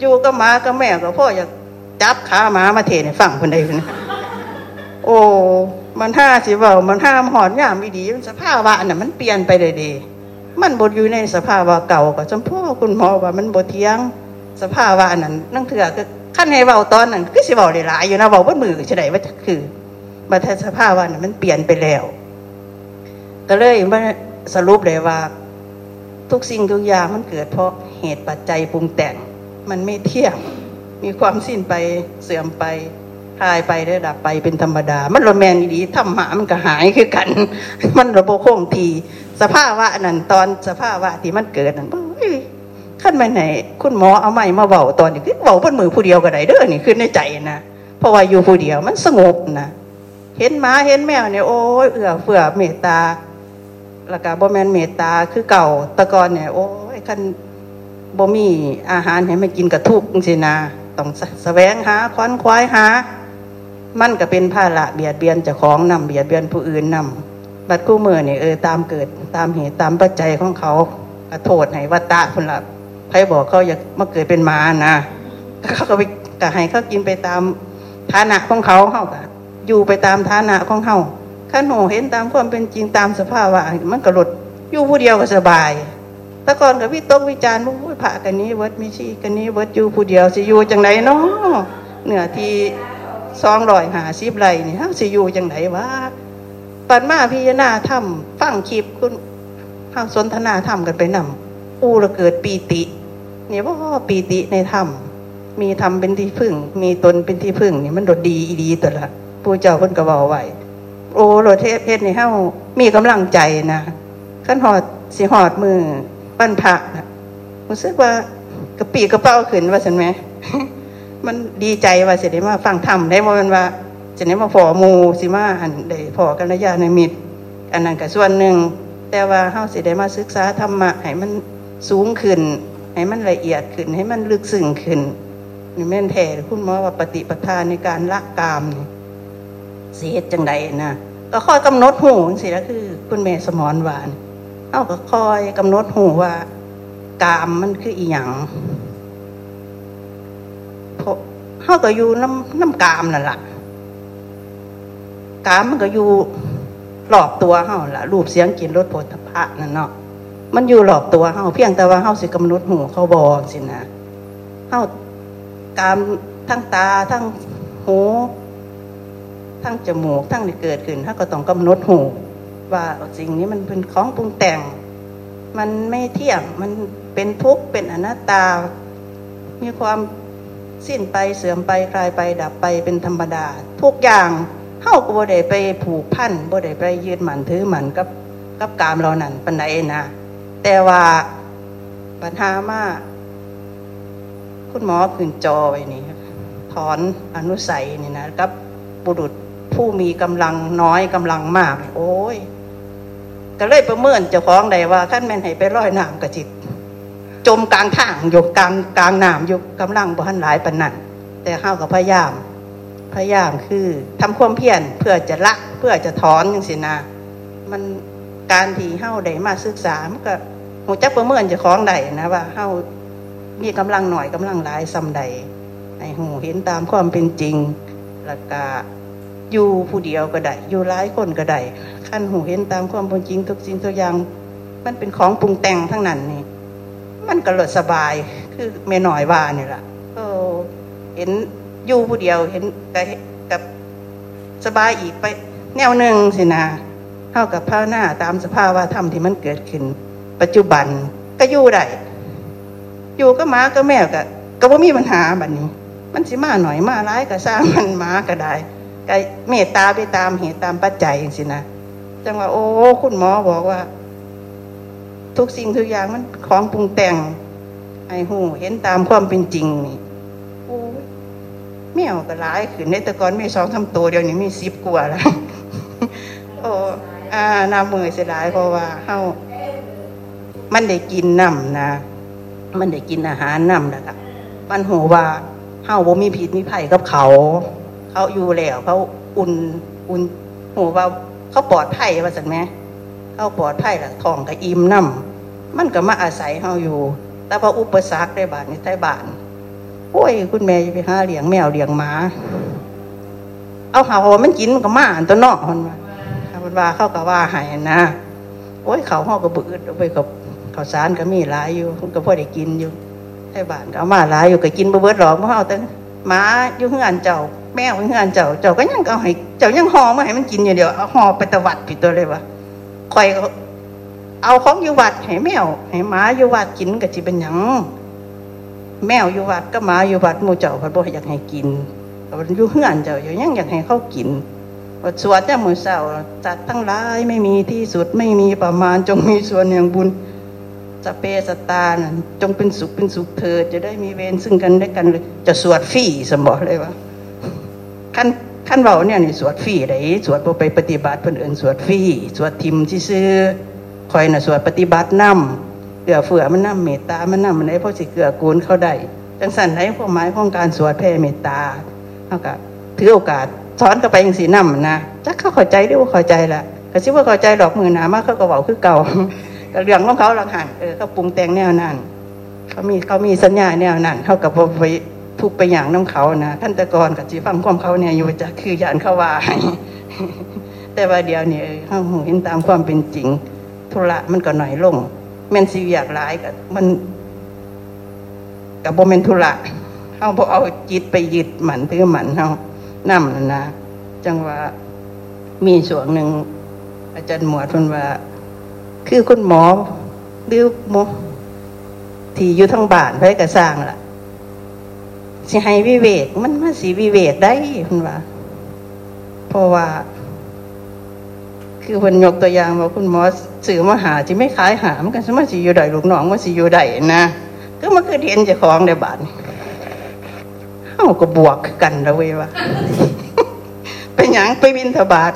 อยู่กับมากับแม่กับพ่ออยากจับขาหมามาเทในฝั่งคนใดคนนึงโอ้มันห้าสิเบามันห้ามหอดยามไม่ดีมันสภาพวะน่ะมันเปลี่ยนไปเลยดี มันบดอยู่ในสภาวะเก่าก็จำพ่อคุณหมอว่ามันบดเทียงสภาวะนั้นนั่งเถื่อคือขั้นให้เบาตอนนั้นคือสิเบาหลายอยู่นะเบาบนมือเฉยๆว่าคือมาแทนสภาวะนั้นมันเปลี่ยนไปแล้ว ก็เลยมาสรุปเลยว่า ทุกสิ่งทุกอย่างมันเกิดเพราะเหตุปัจจัยปรุงแต่ง มันไม่เที่ยงมีความสิ้นไปเสื่อมไป คลายไปได้ดับไปเป็นธรรมดา มันโรแมนดีทำหามันก็หายคือกัน มันระบบคงที สภาวะนั่นตอนสภาวะที่มันเกิดนั่นขั้นไปไหน คุณหมอเอาไม้มาเบาตอนนี้คือเบาบนมือผู้เดียวก็ได้เด้อนี่ขึ้นในใจนะเพราะว่าอยู่ผู้เดียวมันสงบนะเห็นหมาเห็นแมวเนี่ยโอ้ยเอื้อเฟื่อเมตตาแล้วก็บ่แมนเมตตาคือเก่าตะกอนเนี่ย โอ้ยขั้นบ่มีอาหารให้มันกินกระทุกสินะต้องแสวงหาควันควายหา มันก็เป็นภาระเบียดเบียนเจ้าของนำเบียดเบียนผู้อื่นนำบัดกู้มือเนี่ยเออตามเกิดตามเหตุตามปัจจัยของเขาก็โทษให้วัตตะคนละไพ่บอกเขาอยากมาเกิดเป็นมานะเขาก็ไปก็ให้เขากินไปตามฐานะของเขาเขาก็อยู่ไปตามฐานะของเขาขั้นโหเห็นตามความเป็นจริงตามสภาพว่ามันก็หลดอยู่ผู้เดียวก็สบายแต่ก่อนกับวิตกวิจารณ์ว่าพระกันนี้เวัดมีชีกันนี้เวัดอยู่ผู้เดียวสิอยู่จังไหนเนาะเหนือที่ สองรอยหาสิบไรนี่ฮะสิอยู่จังไหนวะปัดมาพิจารณาถ้ำฟังคลิปคุณข้าสนทนาถ้ำกันไปนำอู้ระเกิดปีติ เนี่ยว่าปีติในถ้ำมีธรรมเป็นที่พึ่ง มีตนเป็นที่พึ่งเนี่ยมันโดดดีดีตัวละผู้เจ้าเพิ่นกระบอกไว้โอ้โรเทพเพชรในเฮ้ามีกำลังใจนะขั้นหอดสิหอดมือปั้นผักนะรู้สึกว่ากระปีกระเป๋าขึ้นว่าสันไหม มันดีใจว่าเสด็จมาฟังธรรมได้บ่แมันว่าเสด็จมาพอหมูสิมาอันได้พอกัลยาณมิตร อันนั้นก็ส่วนหนึ่งแต่ว่าเฮาสิได้มาศึกษาธรรมะให้มันสูงขึ้น ให้มันละเอียดขึ้น ให้มันลึกซึ้งขึ้นนี่แม่นแท้คุณหมอว่าปฏิปทานในการละกามนี่สิเฮ็ดจังใดนะก็คอยกำหนดหูสิแล้วคือ คุณแม่สมอนหวานเฮาก็คอยกำหนดหูว่ากามมันคืออีหยัง เฮาก็อยู่น้ำน้ำกามนั่นแหละกามมันก็อยู่หลอบตัวเฮาล่ะรูปเสียงกลิ่นรสโผฏฐัพพะนั่นเนาะมันอยู่หลอบตัวเฮาเพียงแต่ว่าเฮาสิกำหนดหูเขาบอกสินะเฮากามทั้งตาทั้งหูทั้งจมูกทั้งที่เกิดขึ้นเฮาก็ต้องกำหนดหูว่าสิ่งนี้มันเป็นของปรุงแต่ง มันไม่เที่ยงมันเป็นทุกข์เป็นอนัตตา มีความ สิ้นไปเสื่อมไปคลายไปดับไปเป็นธรรมดา ทุกอย่างเฮาก็บ่ได้ไปผูกพันบ่ได้ไปยึดหมันถือหมันกับกับกามเรานั่นปานใดนะแต่ว่าปัญหามาคุณหมอขึ้นจอไว้นี่ถอนอนุสัยนี่นะกับบุรุษผู้มีกำลังน้อยกำลังมาก โอ้ยก็เลยประเมินเจ้าของได้ว่าขั้นแม่นให้ไปร้อยน้ำกระจิต จมกลางทางอยู่กลางกลางน้ำอยู่กำลังบ่ทันหลายปานนั้นแต่ข้ากับพยายาม พยายามคือทำความเพียรเพื่อจะละเพื่อจะถอนอย่างสินะมันการที่เฮาได้มาศึกษามันก็หูจักประเมินเจ้าของได้นะว่าเฮามีกำลังหน่อยกำลังหลายซ้ำใดให้หูเห็นตามความเป็นจริงแล้วก็อยู่ผู้เดียวก็ได้อยู่หลายคนก็ได้ขั้นหูเห็นตามความเป็นจริงทุกสิ่งทุกอย่าง มันเป็นของปรุงแต่งทั้งนั้นนี่ มันก็เลยสบาย คือเมหน่อยว่านี่แหละเออเห็นอยู่ผู้เดียวเห็นกับกับสบายอีกไป แนวหนึ่งสินะเท่ากับภาวนาตามสภาวะธรรมที่มันเกิดขึ้น ปัจจุบันก็อยู่ได้อยู่ก็หมาก็แมวก็ก็ว่ามีปัญหาแบบนี้ มันสิมาหน่อยมาร้ายก็สร้างมันหมาก็ได้ก็เมตตาไปตามเหตุตามปัจจัยอย่างสินะจังว่าโอ้คุณหมอบอกว่า ทุกสิ่งทุกอย่างมันของปรุงแต่ง ไอ้หูเห็นตามความเป็นจริงนี่โอ้ยแมวก็ร้ายขึ้นในต่ก่อนไมีสองทำตัวเดียวนี้มีสิบกว่าแล้วโอ้อาน้ำมือเสียดายเพราะว่าเฮามันได้กินน้ำนะ มันได้กินอาหารน้ำนะครับมันหูว่าเฮาบ่มีผิดมีภัยกับเขา เขาอยู่แล้วเขาอุ่นอุ่นหูว่าเขาปลอดภัยว่าสันไหม เขาปลอดภัยละทองกับอิ่มน้ำมันก็มาอาศัยเฮาอยู่ แต่พออุปสรรคได้บาทในใต้บ้านโอ้ย คุณแม่จะไปหาเลี้ยงแมวเลี้ยงหมา เอาเห่ามันกินมันก็มาอันตัวนอกมันว่ามันว่าเข้ากับว่าหายนะโอ้ยเขาห่อกับบืดเอไปกับข้าวสารก็มีหลายอยู่มันก็พอได้กินอยู่ใต้บ้านก็เอามาหลายอยู่ก็กินบ่เบิดหรอกเพราะเอาแต่หมาอยู่เฮือนเจ้าแมวอยู่เฮือนเจ้าเจ้าก็ยังเอาให้เจ้ายังห่อมาให้มันกินอยู่เดียวเอาห่อไปตะวัดผิดตัวเลยวะ คอยเอาของอยู่วัดให้แมวให้หมาอยู่วัดกินก็จิเป็นหยังแมวอยู่วัดก็หมาอยู่วัดมูเจ้าพันบ่อยากให้กินมันอยู่เฮือนเจ้าอยู่ยังอยากให้เขากินบทสวดเนี่ยมือเศร้าจัดทั้งหลายไม่มีที่สุดไม่มีประมาณจงมีส่วนอย่างบุญสเปสตานะจงเป็นสุขเป็นสุขเถิดจะได้มีเวรซึ่งกันและกันเลยจะสวดฟรีสมบอกเลยวะขั้น ขั้นเบาเนี่ยนี่สวดฟรีไดสวดบ่ไปปฏิบัติเพิ่นเอินสวดฟรีสวดทิมที่ซื่อคอยน่ะสวดปฏิบัตินำเกือเฟือมันนำเมตตามันนำมันได้เพราะสิเกือกูลเขาได้จังสันได้ความหมายของการสวดแผ่เมตตาเท่ากับถือโอกาสสอนก็ไปย่างสีน้ำนะจักเขาเข้าใจหรือว่าเข้าใจละก็ชิว่าเข้าใจดอกมือหนามากเขาก็บอกคือเก่าก็เรื่องของเขาหลังหันเออเขาปรุงแต่งแนวนั้นเขามีเขามีสัญญาแนวนั้นเขากับไป ทุกไปอย่างน้ำเขานะขั้นตะกรกับจีฟังความเขาเนี่ยอยู่จะคือยานเขาว่าแต่ว่าเดียวเนี่ยเขาเห็นตามความเป็นจริง ธุระมันก็หน่อยลงแม่นสิอยากหลายกับมันกับโมเมนธุระเขาบอกเอาจิตไปยึดหมันถือหมันเขานั่มนะจังว่ามีส่วนหนึ่งอาจารย์หมวดพนว่า คือคุณหมอหรือหมอที่อยู่ทั้งบ้านไว้กระสร้างล่ะ สิให้วิเวก มันมาสีวิเวกได้คุณว่าเพราะว่า คือคนยกตัวอย่างว่าคุณหมอสื่อมาหาจะไม่ขายหามันกันสมาสิอยู่ใดลูกน้องว่าสิอยู่ใดนะก็มันคือเห็นจะคล้องในบ้านเฮาก็บวกกันแล้วเว้ยว่าไปหยังไปบินทบาท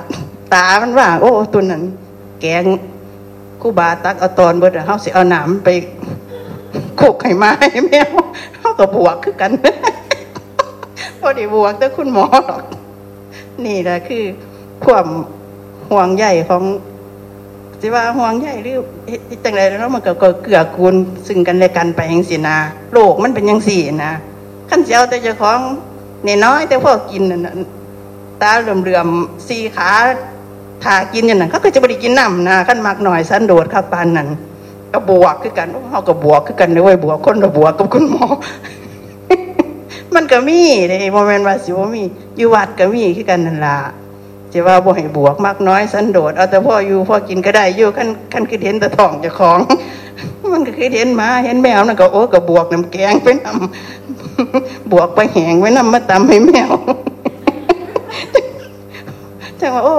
ตามันว่า โอ้ตัวนั้น แกงคู่บาตักเอาตอนเบิดเฮาสิเอาหนามไปโคกไข่ไม้แมว เฮาก็บวกคือกันพอได้บวกแต่คุณหมอหรอก นี่แหละคือความห่วงใหญ่ของสิว่าห่วงใหญ่หรือจังไรแล้วมันก็เกือกูลซึ่งกันและกันไปอย่างสีนาโลกมันเป็นอย่างสี่นะขั้นเจ้าแต่เจ้าของเนี่ยน้อย แต่พวกกินนั่นตาเหลื่อมๆสีขาทากินอย่างนั้นเขาก็จะบริกินน้ำนะขั้นมากหน่อยสันโดดข้าปานนั้น ก็บวกคือกันเขาก็บวกคือกันด้วยบวกคนก็บวกกับคุณหมอ มันก็มีเลยโมเมนต์ว่าสิว่ามีอยู่วัดก็มีคือกันนั่นละจะว่าบ่ให้บวกมากน้อยสันโดษเอาแต่พ่ออยู่พ่อกินก็ได้อยู่ขั้นขั้นคือเห็นแต่ท้องจะของ มันก็คือเห็นมาเห็นแมวนั่นก็โอ้ก็บวกน้ำแกงไปนำบวกไปแหงไว้นำมาตำให้แมวจังว่าโอ้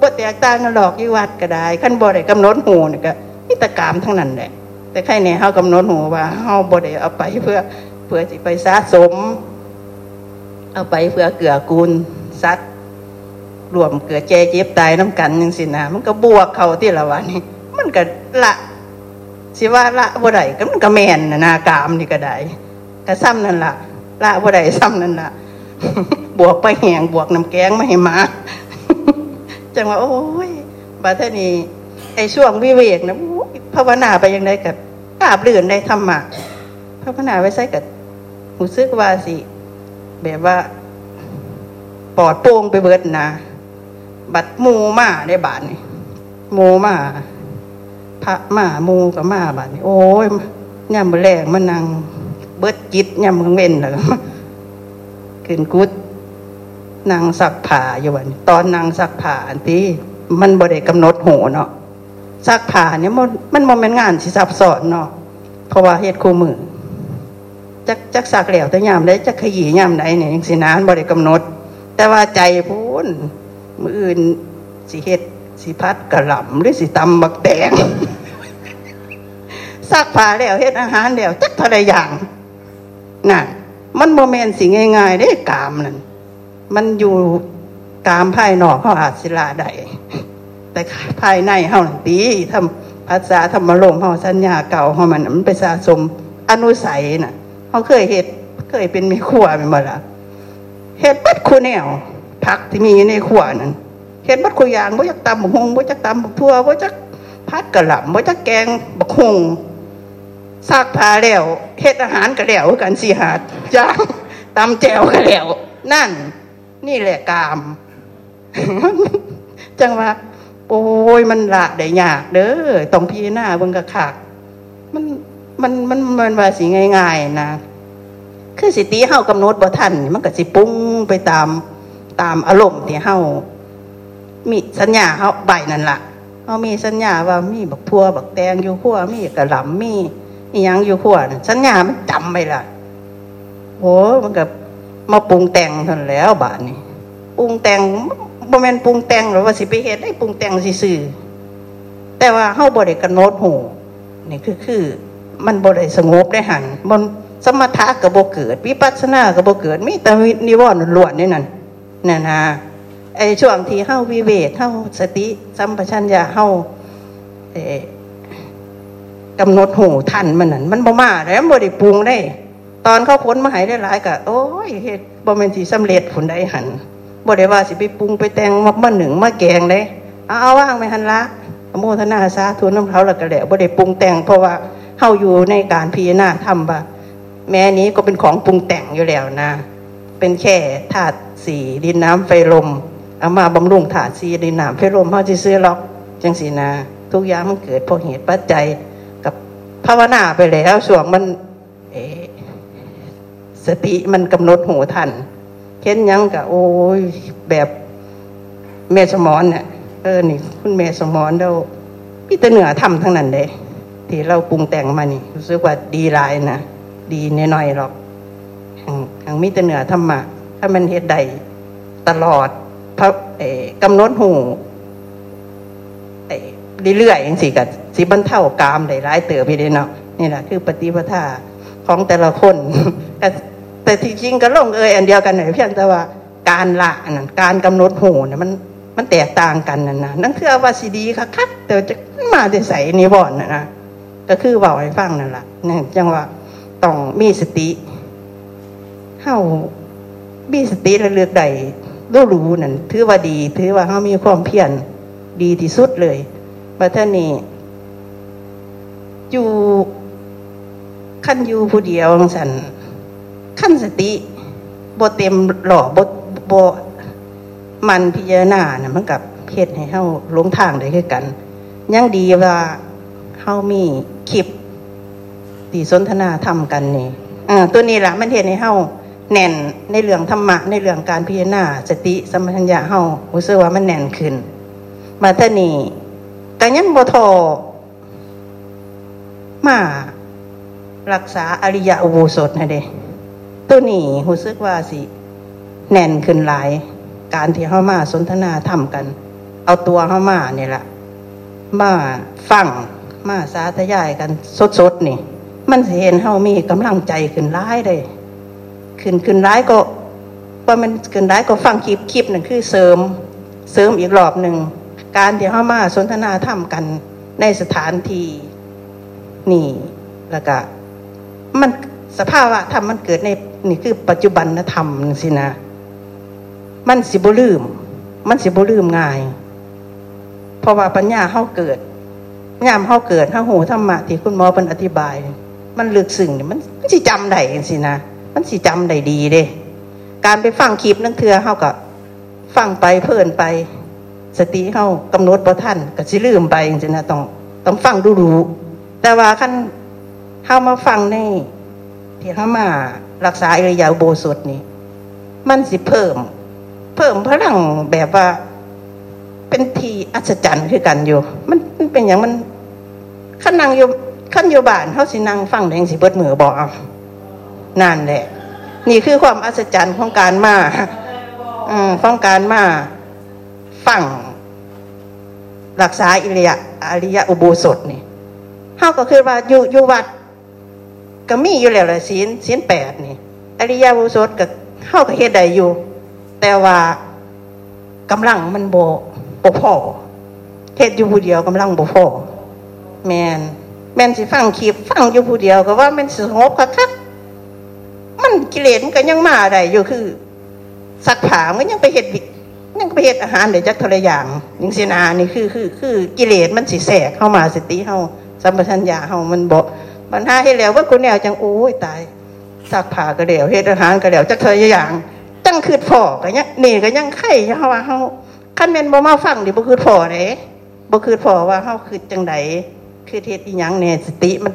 บ่แตกต่างกันหรอกอยู่วัดก็ได้ขั้นบ่ได้กำหนดหูนี่ก็ ตกรรมทั้งนั้นแหละแต่ใครเนี่ยเฮากำหนดหูว่าเฮาบ่ได้เอาไปเพื่อเพื่อสิไปสะสม เอาไปเพื่อเกื้อกูลสัตว์รวมเกิดเจเจ็บตายน้ำกันยังสินะมันก็บวกเขาที่ละวันนี้มันก็ละสิว่าละบ่ได้ก็มันก็แมนนนากามนี่ก็ได้ก็ซ้ำนั่นละละบ่ได้ซ้ำนั่นละบวกไปแหงบวกน้ำแกงไม่ให้มาจังว่าโอ้ยบาเทนี้ อ้ช่วงวิเวกนะภาวนาไปยังไงกับกาบลื่นได้ธรรมะภาวนาไว้ใส่กับหูซึกว่าสิแบบว่าปอดโป่งไปเบิดนะบัดมูมาได้บาทนี่มูมาพระมามูกับมาบาทนี่โอ้ยย่ำแรงมันนังเบิดจิตย่ำเว้นเลยขึ้นกุดนางสักผ่าอยู่วันตอนนางสักผ่าอันที่มันบริกำหนดโหเนาะ สักผ่าเนี่ยมันมันมันเป็นงานสิซับซ้อนเนาะเพราะว่าเหตุคู่มือจักจักสักเหลวแต่ยามได้จักขยี้ยามใดเนี่ยยังสินานบริกำหนด แต่ว่าใจพูนมืออื่นสิเฮ็ดสิพัดกระหล่ำหรือสิตำบักแตงซักผ้าแล้วเฮ็ดอาหารแล้วจักทะเลอย่างน่ะ มันโมเมนต์สิง่ายๆได้กามนั่นมันอยู่กามภายนอกเขาอาจสิลาได้ แต่ภายในเฮาตีทำภาษาธรรมลมเฮาสัญญาเก่าเฮามันมันไปสะสมอนุสัยน่ะเขาเคยเฮ็ดเคยเป็นมีขัวเป็นบ่ล่ะเฮ็ดปัดคูแนวผักที่มีในขวานั้นเห็นบัดคุยางบ่จักตำบักฮงบ่จักตำบักทั่วบ่จักพัดกระหล่ำบ่จักแกงบักฮงซากผ้าแล้วเฮ็ดอาหารก็แล้วกันสิหาดจ้างตำแจวก็แล้ว นั่น นี่แหละกาม จังว่า โอ้ยมันละได้ยากเด้อต้องพี่หน้าเบิ่งกะขากมันมันมันมันว่าสิง่ายๆนะคือสิตีเฮากำหนดบ่ทันมันก็สิปุ้งไปตามตามอารมณ์ที่เฮามีสัญญาเฮาใบนั่นละเฮามีสัญญาว่ามีบักพัวบักแตงอยู่ขั้วมีกระหล่ำมีอีหยังอยู่ขั้วสัญญามันจำไปละโอ้มันกับมาปรุงแต่งทันแล้วบาทนี้ปรุงแต่ง บ่แม่นปรุงแต่งหรือว่าสิไปเฮ็ดได้ปรุงแต่งซื่อแต่ว่าเฮาบ่ได้กำหนดหูนี่คือคือ มันบ่ได้สงบได้หันมันสมถะก็บ่เกิด วิปัสสนาก็บ่เกิดมีแต่นิวรณ์ล้วนนี่นั่นนั่นนะไอ้ช่วงที่เฮาวิเวกเฮาสติสัมปชัญญะเฮาเอกำหนดหูท่านมันนั่นมันบ่มาแล้วบ่ได้ปรุงได้ ตอนเขาพ้นมาหายได้หลายกะโอ้ยเฮ็ดบ่แม่นสิสำเร็จผลได้หัน บ่ได้ว่าสิไปปรุงไปแต่งมามาหนึ่งมาแกงเลยเอาเอาว่างไปหันละโมทนาสาธุนน้ำเขาล้วก็แล้วบ่ได้ปรุงแต่ง เพราะว่าเฮาอยู่ในการพิจารณาทำว่าแม้นี้ก็เป็นของปรุงแต่งอยู่แล้วนะ เป็นแค่ธาตุสี่ดินน้ำไฟลมเอามาบำรุงธาตุสีดินน้ำไฟลมเฮาสิซื้อล็อกจังสีนะทุกอย่างมันเกิดเพราะเหตุปัจจัยกับภาวนาไปแล้วส่วงมันสติมันกำหนดหูทัน เข็นยังกับโอ้ยแบบแม่สมอนเนี่ยเออนี่ คุณแม่สมอนเราพี่ตะเหนือทำทั้งนั้นเลยที่เราปรุงแต่งมานี่รู้สึกว่าดีหลายนะดีน้อยๆหรอกทางทางมิตรเหนือธรรมะถ้ามันเหตุใดตลอดพระเอกำหนดหูเอ่อเรื่อยๆอย่างสิกับสิบรรเท่ากามได้ร้ายเติบไปเลยเนาะนี่แหละคือปฏิปทาของแต่ละคน แต่ที่จริงก็ลงเอยอันเดียวกันเลยเพียงแต่ว่าการละนั่นการกำหนดหูเนี่ยมันมันแตกต่างกันนั่นนะนั่นคือว่าสีดีค่ะคักแต่จะมาได้ใส่นิวรณ์นะนะก็คือเบาให้ฟังนั่นแหละนั่นจังว่าต้องมีสติเฮามีสติระเลือกใดรู้รู้นั่นถือว่าดี ถือว่าเฮามีความเพียรดีที่สุดเลยมาท่านี้อยู่ขั้นอยู่ผู้เดียวสัน ขั้นสติบเต็มหล่อบ่บ่มันพิจารณานะมันกับเพศให้เฮาลงทางได้คือกันยังดีว่าเฮามีคลิปตีสนทนาทำกันนี่อ่ตัวนี้แหละมันเห็นให้เฮาแน่นในเรื่องธรรมะในเรื่องการพิจารณาสติสมัญญาเฮารู้สึกว่ามันแน่นขึ้น มาท่านี้แต่ยังบ่ทอมารักษาอริยะอุโบสถนะเด้ ตัวนี้รู้สึกว่าสิแน่นขึ้นหลาย การที่เข้ามาสนทนาทำกัน เอาตัวเข้ามาเนี่ยแหละมาฟังมาสาธยายกันสดๆนี่ มันเห็นเฮามีกำลังใจขึ้นร้ายเลยขึ้นขึ้นร้ายก็ว่ามันขึ้นร้ายก็ฟังคลิปคลิปนั่นคือเสริม เสริมอีกรอบหนึ่งการที่เข้ามาสนทนาทำกันในสถานที่นี่แล้วก็มันสภาวะธรรมมันเกิดใน นี่คือปัจจุบันธรรมสินะ มันสิบลืม มันสิบลืมง่าย เพราะว่าปัญญาเข้าเกิดยามเข้าเกิดเข้าหูธรรมะที่คุณหมอเป็นอธิบาย มันลึกซึ้งเนี่ยมันมันสิจำได้สินะ มันสิจำได้ดีเด้ การไปฟังคลิปนั่นเถื่อเข้ากับฟังไปเพลินไป สติเข้ากำหนดประท่านก็สิลืมไปจริงๆนะต้องต้องฟังดูรู้แต่ว่าขั้นเข้ามาฟังในที่เข้ามา รักษาอิริยาโบสถนี่ มันสิเพิ่ม เพิ่มพลังแบบว่า เป็นทีอัศจรรย์คือกันอยู่ มันมันเป็นอย่างมันขั้นนั่งอยู่ขั้นอยู่บ้านเขาสินั่งฟังแดงสิเบิดมือบอกเอานั่นแหละ นี่คือความอัศจรรย์ของการมาอืมของการมาฟังรักษาอิริยาอริยอุโบสถนี่เขาก็คือว่าอยู่อยู่วัด ก็มีอยู่แล้วแหละศีลศีลแปดนี่ อริยอุสถก็เข้ากับเฮ็ดได้อยู่ แต่ว่ากำลังมันโบโบพอเฮ็ดอยู่ผู้เดียวกำลังโบพอแมนแมนสิฟังคลิปฟังอยู่ผู้เดียวก็ว่ามันสงบคักมันกิเลสมันก็ยังมาได้อยู่คือ สักผามันยังไปเฮ็ดยังไปเฮ็ดอาหารเดี๋ยวจักทรอย่างยังสินานี่คือคือ คือกิเลสมันสิแสกเข้ามาสติเฮาสัมปชัญญะเฮามันบ่ ปัญหาให้แล้วว่ากูแนวจังโอ้ยตายสักผ้าก็แล้วเฮ็ดอาหารก็แล้วจักทรอย่างจังคืดพอก็ยังนี่ก็ยังไข่เฮาว่าเฮาคันแม่นบ่มาฟังดิบ่คืดพอเด้บ่คืดพอว่าเฮาคือจังไดคือเฮ็ดอีหยังแน่สติมัน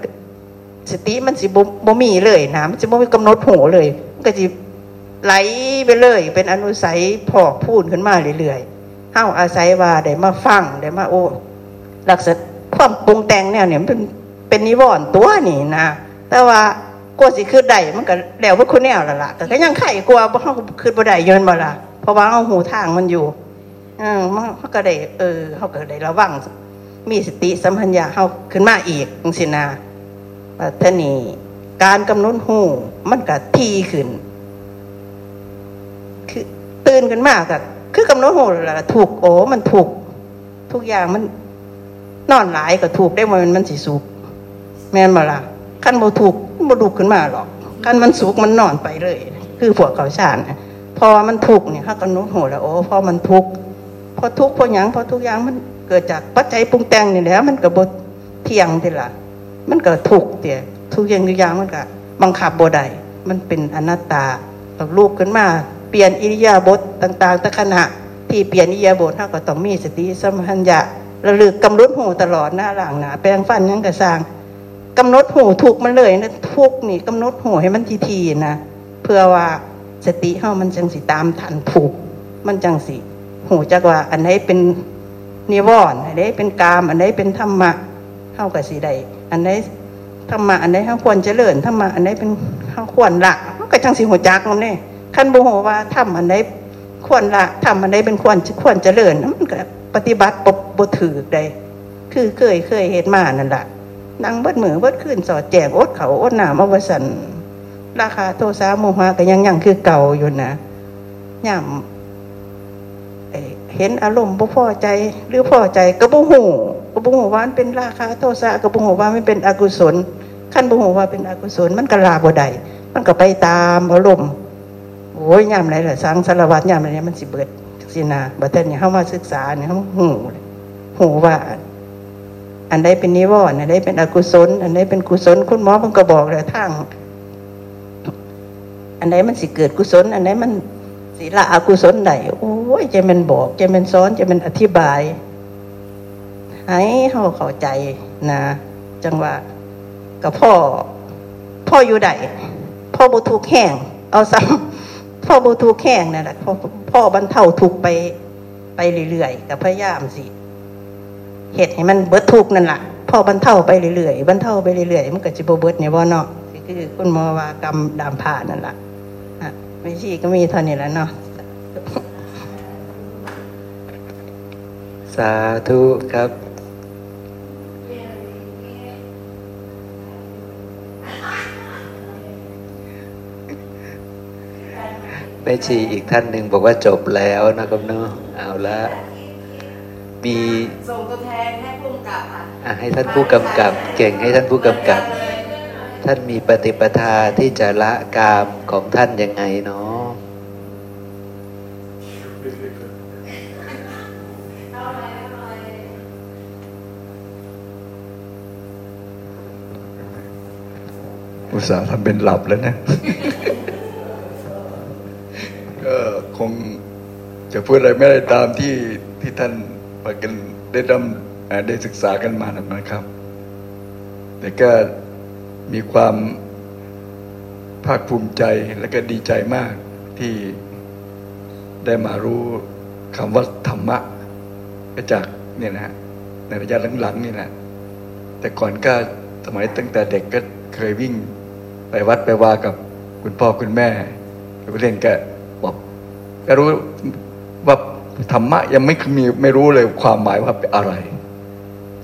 สติมันสิบ่บ่มีเลยนะมันสิบ่มีกำหนดหูเลยมันก็สิไหลไปเลย เป็นอนุสัยพอกพูดขึ้นมาเรื่อยๆเฮาอาศัยว่าได้มาฟังได้มาโอ้รักษาความปรุงแต่งแนวเนี่ยมันเป็น เป็นนิวรณ์ตัวนี่นะแต่ว่ากลัวสิคือได้มันก็แล้วว่าคุณแนวละล่ะแต่ก็ยังไข่กลัวว่าเขาคือบ่ได้ยนบ่ละเพราะว่าเอาหูทางมันอยู่อืมเขาก็ได้เออเขาก็ได้ระวังมีสติสัมพัญญาเขาขึ้นมาอีกจังสินะท่านี่การกำหนดหูมันก็ทีขึ้น คือตื่นขึ้นมากกับคือกำหนดหูละถูกโอ้มันถูก ทุกอย่างมันนอนหลายก็ถูกได้มันมันสิสุก แม่นมาละขั้นโมถูกโมดุกขึ้นมาหรอกขั้นมันสุกมันนอนไปเลย คือพวกเขาชาญพอมันทุกเนี่ยเขาก็รู้โหแล้วโอ้พอมันทุกพอทุกพอหยังพอทุกอย่างมันเกิดจากปัจจัยปรุงแต่งนี่แหละมันก็บเที่ยงทีละมันก็ทุกเตี่ยทุกอย่างทุกอย่างมันก็บังคับบ่ได้มันเป็นอนัตตาเราลูกขึ้นมา เปลี่ยนอิริยาบถต่างๆแต่ขณะที่เปลี่ยนอิริยาบถเขาก็ต้องมีสติสมัญญะระลึกกำหนดหูตลอดหน้าหลังหนาแปลงฟันยังกระสร้าง กำหนดหูถูกมันเลยนะทุกนี่กำหนดหูให้มันทีๆนะเพื่อว่าสติเฮามันจังสิตามทันผูก มันจังสิหูจักว่า อันไหนเป็นนิวรณ์อันไหนเป็นกาม อันไหนเป็นธรรมะเฮากับสิได้อันไหนธรรมะอันไหนเฮาควรเจริญธรรมะอันไหนเป็นเฮาควรละมันก็จังสิหูจักมันนี่ขั้นบ่ฮู้ว่าธรรมอันไหนควรละธรรมอันไหนเป็นควรควรเจริญมันก็ปฏิบัติบ่บ่ถือได้คือเคยเคยเฮ็ดมานั่นแหละ นั่งเบิดมือเบิดคืนสอดแจงอดเขาอดน้ำอวสันราคาโทสะโมหะก็ยังยังคือเก่าอยู่นะย่ำเห็นอารมณ์บ่พอใจหรือพอใจก็บ่หูก็บ่หูว่ามันเป็นราคาโทสะก็บ่หูว่าไมันเป็นอกุศลขั้นบ่หูว่าเป็นอกุศลมันก็ลาบ่ได้มันก็ไปตามอารมณ์โอ้ยย่ำไรล่ะสังสารวัตรย่ำไรเนี่ยมันสิเบิดสินะบัดเทเนี่ยเข้ามาศึกษาเนี่ยเขาหูหูว่า อันใดเป็นนิวรณ์อันใดเป็นอกุศล อันใดเป็นกุศล คุณหมอเพิ่นก็บอกเลยทางอันไหนมันสิเกิดกุศล อันไหนมันสิละอกุศลไหนโอ้ยจะเป็นบอกจะเป็นสอนจะเป็นอธิบาย ให้เขาเข้าใจนะ จังว่ากับพ่อ พ่ออยู่ใดพ่อบุทุกแห้งเอาซ้ำพ่อบุทุกแห้งนั่นแหละพ่อพ่อบรรเทาทุกไปไปเรื่อยๆกับพยายามสิ เหตุให้มันเบิดทุกนั่นแหละพ่อบรรเทาไปเรื่อยๆบรรเทาไปเรื่อยๆมันก็จะบเบิดเนี่ยว่าเนาะคือคุณหมอว่ากรรมดามผ่านั่นแหละไม่ช่ก็มีเท่านี้แล้วเนาะสาธุครับแม่ชีอีกท่านหนึ่งบอกว่าจบแล้วนะครับเนาะเอาละ มีส่งตัวแทนให้ผู้กำกับค่ะอะให้ท่านผู้กำกับ เก่งให้ท่านผู้กำกับ ท่านมีปฏิปทาที่จะละกามของท่านยังไงเนาะอุตส่าห์ทำเป็นหลับแล้วนะ ก็คงจะพูดอะไรไม่ได้ตามที่ที่ท่านปา กันได้ดำได้ศึกษากันมานะครับ แต่ก็มีความภาคภูมิใจและก็ดีใจมากที่ได้มารู้คำว่าธรรมะจากเนี่ยนะฮะในระยะหลังๆนี่แหละแต่ก่อนก็สมัยตั้งแต่เด็กก็เคยวิ่งไปวัดไปว่ากับคุณพ่อคุณแม่ไปเล่นก็บอกก็รู้ว่า ธรรมะยังไม่มีไม่รู้เลยความหมายว่าเป็นอะไร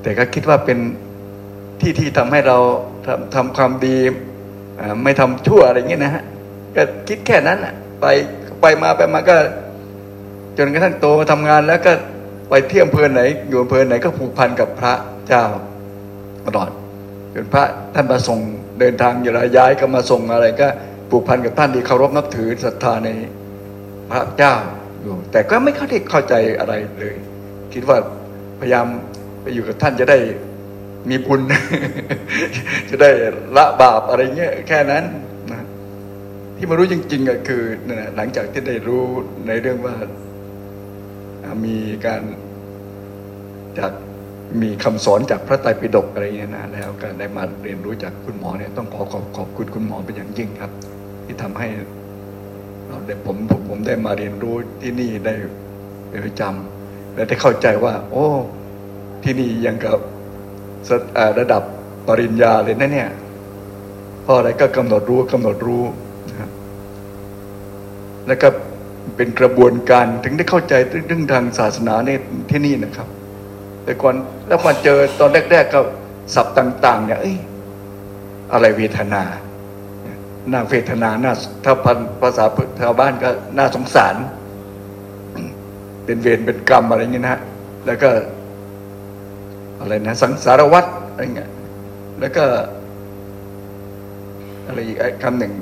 แต่ก็คิดว่าเป็นที่ที่ทำให้เราทำทำความดีไม่ทำชั่วอะไรอย่างเงี้ยนะฮะก็คิดแค่นั้นน่ะไปไปมาไปมาก็ จนกระทั่งโตมาทำงานแล้วก็ไปเที่ยวอำเภอไหน อยู่อำเภอไหนก็ผูกพันกับพระเจ้าตลอดจนพระท่านมาส่งเดินทางอยู่ระย้ายก็มาส่งอะไรก็ผูกพันกับท่านที่เคารพนับถือศรัทธาในพระเจ้า แต่ก็ไม่เข้าได้เข้าใจอะไรเลย คิดว่าพยายามไปอยู่กับท่านจะได้มีบุญ จะได้ละบาปอะไรเงี้ยแค่นั้นนะที่มารู้จริง ๆ ก็คือหลังจากที่ได้รู้ในเรื่องว่า มีการจากมีคำสอนจากพระไตรปิฎกอะไรเงี้ยนะแล้วก็ได้มาเรียนรู้จากคุณหมอเนี่ยต้องขอขอบขอบคุณคุณหมอเป็นอย่างยิ่งครับ ที่ทำให้ ผมผมผมได้มาเรียนรู้ที่นี่ได้เป็นประจำและได้เข้าใจว่า โอ้ ที่นี่ยังกับระดับปริญญาเลยนะเนี่ยพราะอะไรก็กำหนดรู้กำหนดรู้นะครับแล้วก็เป็นกระบวนการถึงได้เข้าใจเรื่องทางศาสนาในที่นี่นะครับ แต่ก่อนแล้วมาเจอตอนแรก ๆ ก็ศัพท์ต่าง ๆ เนี่ยเอ้ยอะไรเวทนา น่าเวทนาน่าถ้าพันภาษาชาวบ้านก็น่าสงสาร เป็นเวรเป็นกรรมอะไรเงี้ยนะแล้วก็ อะไรนะ สังสารวัตรอะไรเงี้ยแล้วก็ อะไรอีกคำหนึ่ง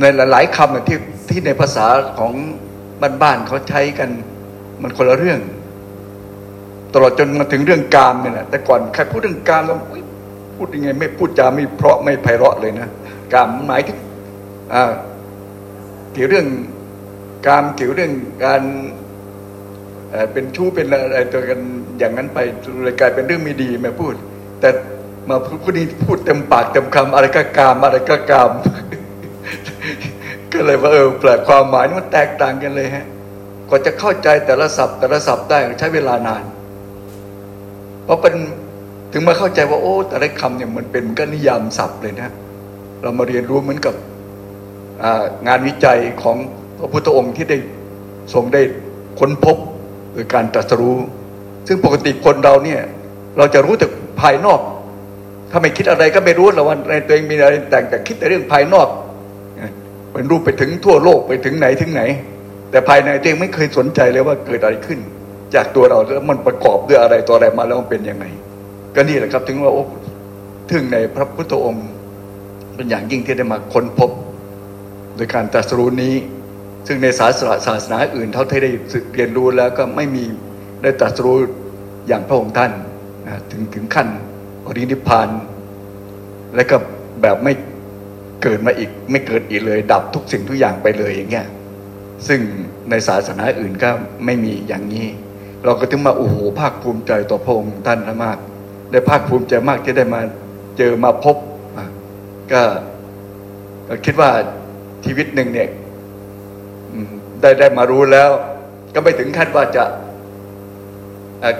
ในหลายๆคำที่ที่ในภาษาของบ้านๆเขาใช้กัน มันคนละเรื่อง ตลอดจนมาถึงเรื่องกามเนี่ยแหละแต่ก่อนใครพูดเรื่องกามแล้วอุ๊ย พูดยังไง ไม่พูดจาไม่เพราะไม่ไพเราะเลยนะกามหมายถึงเกี่ยวเรื่องกามเกี่ยวเรื่องการเเป็นชู้เป็นอะไรตัวกันอย่างนั้นไปเลยกลายเป็นเรื่องไม่ดีมาพูด แต่มาพูดพูดนี้พูดเต็มปากเต็มคำอะไรก็กามอะไรก็กาม ก็เลยว่าเออแปลความหมายนี่มันแตกต่างกันเลยฮะกว่าจะเข้าใจแต่ละศัพท์ แต่ละศัพท์ได้ใช้เวลานาน เพราะเป็น ถึงมาเข้าใจว่าโอ้ แต่ละคำเนี่ยมันเป็นมือนก็นิยามศัพท์เลยนะ เรามาเรียนรู้เหมือนกับงานวิจัยของพระพุทธองค์ที่ได้ทรงได้ค้นพบโดยการตรัสรู้ ซึ่งปกติคนเราเนี่ยเราจะรู้แต่ภายนอก ถ้าไม่คิดอะไรก็ไม่รู้หรอกว่าในตัวเองมีอะไรแต่งแต่คิดแต่เรื่องภายนอกเป็นรูปไปถึงทั่วโลกไปถึงไหนถึงไหน แต่ภายในตัวเองไม่เคยสนใจเลยว่าเกิดอะไรขึ้น จากตัวเราแล้วมันประกอบด้วยอะไรตัวอะไรมาแล้วมันเป็นยังไง ก็นี่แหละครับถึงว่าโอ้ถึงในพระพุทธองค์เป็นอย่างยิ่งที่ได้มาค้นพบ โดยการตรัสรู้นี้ ซึ่งในศาสนาศาสนาอื่นเท่าที่ได้เรียนรู้แล้วก็ไม่มีได้ตรัสรู้อย่างพระองค์ท่านนะถึงถึงขั้นปรินิพพานและก็แบบไม่เกิดมาอีกไม่เกิดอีกเลย ดับทุกสิ่งทุกอย่างไปเลยอย่างเงี้ยซึ่งในศาสนาอื่นก็ไม่มีอย่างนี้ เราก็ถึงมาโอ้โหภาคภูมิใจต่อพระองค์ท่านมาก ได้ภาคภูมิใจมากที่ได้มาเจอมาพบก็ก็คิดว่าชีวิตหนึ่งเนี่ยได้ได้มารู้แล้ว ก็ไม่ถึงขั้นว่าจะ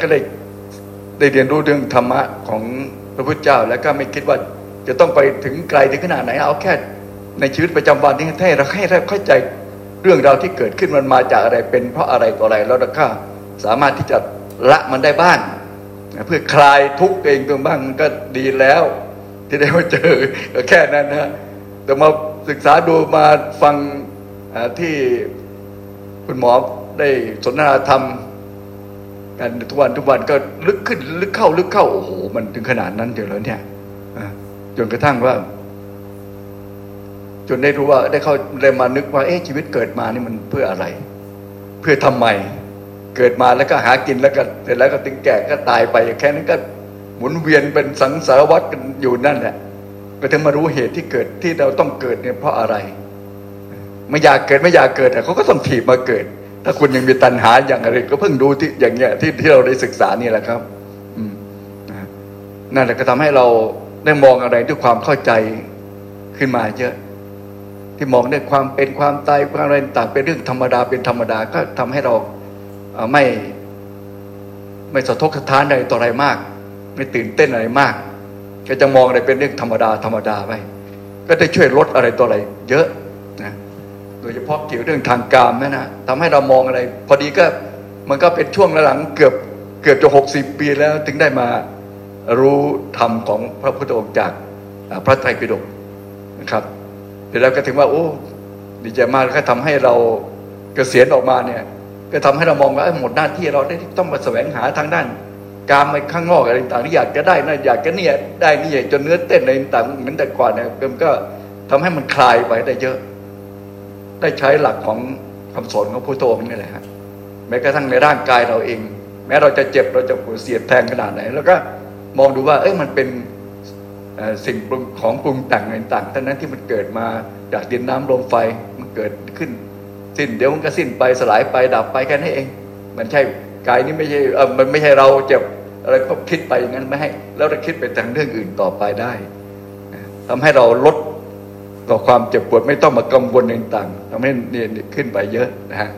ก็ได้ได้เรียนรู้เรื่องธรรมะของพระพุทธเจ้า แล้วก็ไม่คิดว่าจะต้องไปถึงไกลถึงขนาดไหน เอาแค่ ในชีวิตประจำวันที่ให้เราให้เราเข้าใจเรื่องราวที่เกิดขึ้นมันมาจากอะไรเป็นเพราะอะไรต่ออะไรแล้วเราก็สามารถที่จะละมันได้บ้าง เพื่อคลายทุกข์เองตัวบ้างก็ดีแล้ว ที่ได้มาเจอก็แค่นั้นนะแต่มาศึกษาดูมาฟังที่คุณหมอได้สนทนาธรรม กันทุกวันทุกวันก็ลึกขึ้นลึกเข้าลึกเข้าโอ้โหมันถึงขนาดนั้นเดี๋ยวแล้วเนี่ยจนกระทั่งว่า จนได้รู้ว่าได้เข้าได้มานึกว่า เอ๊ะชีวิตเกิดมานี่มันเพื่ออะไร เพื่อทำไม เกิดมาแล้วก็หากินแล้วก็เสร็จแล้วก็ถึงแก่ก็ตายไปแค่นั้นก็หมุนเวียนเป็นสังสารวัฏกันอยู่นั่นแหละก็ถึงมารู้เหตุที่เกิดที่เราต้องเกิดเนี่ยเพราะอะไร ไม่อยากเกิดไม่อยากเกิดแต่เขาก็ต้องถีบมาเกิด ถ้าคุณยังมีตัณหาอย่างไรก็เพิ่งดูที่อย่างเงี้ยที่ที่เราได้ศึกษานี่แหละครับอืมนั่นแหละก็ทำให้เราได้มองอะไรด้วยความเข้าใจขึ้นมาเยอะ ที่มองด้วยความเป็นความตายความอะไรต่างเป็นเรื่องธรรมดาเป็นธรรมดาก็ทำให้เรา ไม่ไม่สะทกสะท้านอะไรต่ออะไรมาก ไม่ตื่นเต้นอะไรมาก ก็จะมองอะไรเป็นเรื่องธรรมดาธรรมดาไปก็ได้ช่วยลดอะไรต่ออะไร เยอะนะโดยเฉพาะเกี่ยวเรื่องทางการนะนะทำให้เรามองอะไร พอดีก็มันก็เป็นช่วงหลังเกือบเกือบจะหกสิบปีแล้วถึงได้มารู้ธรรมของพระพุทธองค์จากพระไตรปิฎกนะครับเสร็จแล้วก็ถึงว่า โอ้ดีใจมากแล้วก็ทำให้เราเกษียณออกมาเนี่ย ก็ทำให้เรามองว่าหมดหน้าที่เราได้ต้องมาแสวงหาทางด้านการไปข้างนอกอะไรต่างที่อยากจะได้นะอยากจะเนี่ยได้นี่จนเนื้อเต้นอะไรต่างเหมือนแต่ก่อนเนี่ยมันก็ทำให้มันคลายไปได้เยอะ ได้ใช้หลักของคำสอนของพุทโธนี่แหละฮะแม้กระทั่งในร่างกายเราเอง แม้เราจะเจ็บเราจะปวดเสียดแทงขนาดไหน แล้วก็มองดูว่า เอ้ยมันเป็นสิ่งปรุงของปรุงแต่งอะไรต่างๆทั้งนั้นที่มันเกิดมาจากดินน้ำลมไฟมันเกิดขึ้น สิ้นเดี๋ยวมันก็สิ้นไปสลายไปดับไปแค่นั้นเอง มันใช่กายนี้ไม่ใช่เออมันไม่ใช่เราเจ็บอะไรก็คิดไปอย่างนั้นไม่ให้ แล้วเราคิดไปทางเรื่องอื่นต่อไปได้ทำให้เราลดต่อความเจ็บปวดไม่ต้องมากังวลต่างๆทำให้เนี่ยขึ้นไปเยอะนะฮะ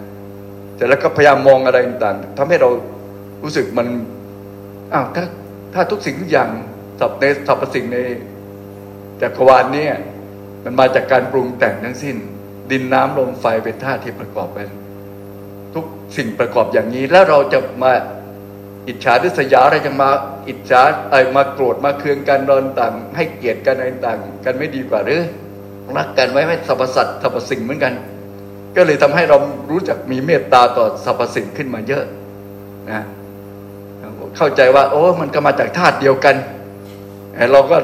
เสร็จแล้วก็พยายามมองอะไรต่างๆทำให้เรารู้สึกมันอ้าวถ้าถ้าทุกสิ่งทุกอย่างสับในสรรพสิ่งในจักรวาลเนี้มันมาจากการปรุงแต่งทั้งสิ้น ดินน้ำลมไฟเป็นธาตุที่ประกอบกันทุกสิ่งประกอบอย่างนี้ แล้วเราจะมาอิจฉาริษยาอะไรจะมาอิจฉาอะไรมาโกรธมาเคืองกันรอนต่าง ให้เกียรติกันอะไรต่าง กันไม่ดีกว่าหรือรักกันไว้ไม่สรรพสัตว์สรรพสิ่งเหมือนกัน ก็เลยทำให้เรารู้จักมีเมตตาต่อสรรพสิ่งขึ้นมาเยอะนะเข้าใจว่า โอ้มันก็มาจากธาตุเดียวกันเราก็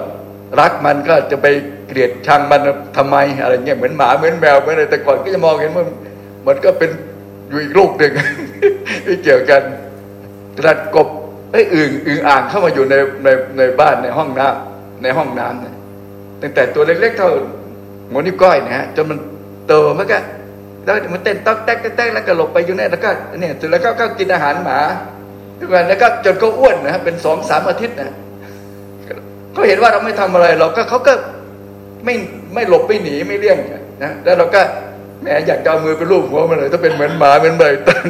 รักมันก็จะไป เกลียดชังมันทำไมอะไรเงี้ยเหมือนหมาเหมือนแมวเหมือนอะไรแต่ก่อนก็จะมองเห็นว่ามันก็เป็นอยู่อีกโลกหนึ่งไม่เกี่ยวกันกระดกบไอ้อึ่งอึ่งอ่างเข้ามาอยู่ในในในบ้านในห้องน้ำในห้องน้ำเนี่ยตั้งแต่ตัวเล็กๆเท่าหัวนิ้วก้อยนะฮะจนมันโตมันก็แล้วมันเต้นต๊อกแต๊กแต๊กแล้วก็หลบไปอยู่เนี่ยแล้วก็เนี่ยเสร็จแล้วก็ก็กินอาหารหมาทุกวันแล้วก็จนเขาอ้วนนะฮะเป็นสองสามอาทิตย์นะเขาเห็นว่าเราไม่ทำอะไรเราก็เขาก็ ไม่ไม่หลบไม่หนีไม่เลี่ยงนะแล้วเราก็แหมอยากจะเอามือไปลูบหัวมันเลย ถ้าเป็นเหมือนหมาเป็นใบตัง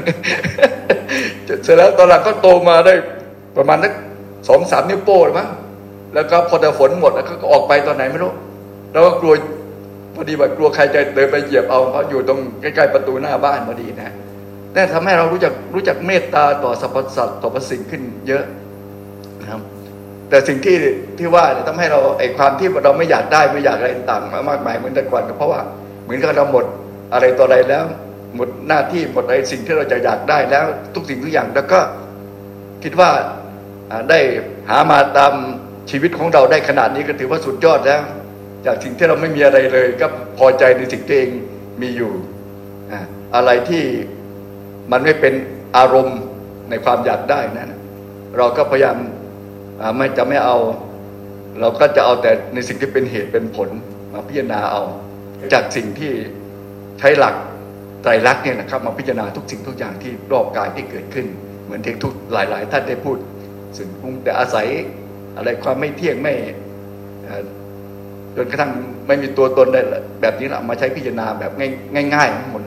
เสร็จแล้วตอนหลังก็โตมาได้ประมาณนักสองสามนิ้วโป้งมั้งแล้วก็พอแต่ฝนหมดแล้วก็ออกไปตอนไหนไม่รู้แล้วก็กลัวพอดีว่ากลัวใครจะเดินไปเหยียบเอาเพราะอยู่ตรงใกล้ๆประตูหน้าบ้านพอดีนะนั่นทำให้เรารู้จักรู้จักเมตตาต่อสรรพสัตว์ต่อประสิ่งขึ้นเยอะนะครับ แต่สิ่งที่ที่ว่าเนี่ยทำให้เราไอ้ความที่เราไม่อยากได้ไม่อยากอะไรต่างๆมามากมายเหมือนแต่ก่อนก็เพราะว่าเหมือนกับเราหมดอะไรต่ออะไรแล้ว หมดหน้าที่หมดอะไรสิ่งที่เราจะอยากได้แล้ว ทุกสิ่งทุกอย่างแล้วก็คิดว่าได้หามาตามชีวิตของเราได้ขนาดนี้ก็ถือว่าสุดยอดแล้ว จากสิ่งที่เราไม่มีอะไรเลย ก็พอใจในสิ่งที่เองมีอยู่อ่าอะไรที่มันไม่เป็นอารมณ์ในความอยากได้นั้นเราก็พยายาม ไม่จะไม่เอา เราก็จะเอาแต่ในสิ่งที่เป็นเหตุเป็นผลมาพิจารณาเอา จากสิ่งที่ใช้หลักไตรลักษณ์เนี่ยนะครับมาพิจารณาทุกสิ่งทุกอย่างที่รอบกายที่เกิดขึ้น เหมือนที่ทุกหลาย ๆ ท่านได้พูดสิ่งปรุงแต่อาศัยอะไรความไม่เที่ยงไม่จนกระทั่งไม่มีตัวตนได้แบบนี้แหละมาใช้พิจารณาแบบง่ายๆทั้งหมด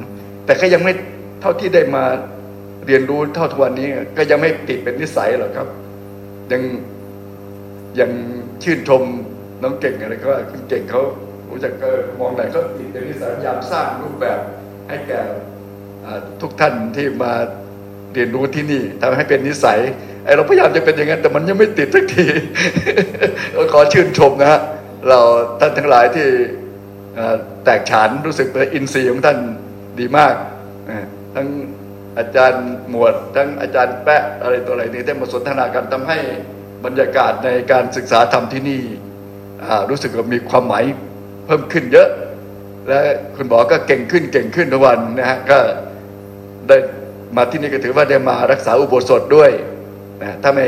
แต่ก็ยังไม่เท่าที่ได้มาเรียนรู้เท่าทุกวันนี้ ก็ยังไม่ติดเป็นนิสัยหรอกครับ ยัง ยังชื่นชมน้องเก่งอะไรก็ว่าคุณเก่งเขารู้จักก็มองไหนก็ติดในนิสัยพยายามสร้างรูปแบบให้แก่ทุกท่านที่มาเรียนรู้ที่นี่ทำให้เป็นนิสัยไอเราพยายามจะเป็นอย่างนั้นแต่มันยังไม่ติดสักทีขอชื่นชมนะฮะเราท่านทั้งหลายที่แตกฉานรู้สึกว่าอินทรีย์ของท่านดีมากทั้งอาจารย์หมวด ทั้งอาจารย์แปะอะไรตัวอะไรนี่ได้มาสนทนากันทำให้ บรรยากาศในการศึกษาธรรมที่นี่รู้สึกว่ามีความหมายเพิ่มขึ้นเยอะ และคุณหมอก็เก่งขึ้นเก่งขึ้นทุกวันนะฮะก็ได้มาที่นี่ก็ถือว่าได้มารักษาอุโบสถด้วยนะถ้าไม่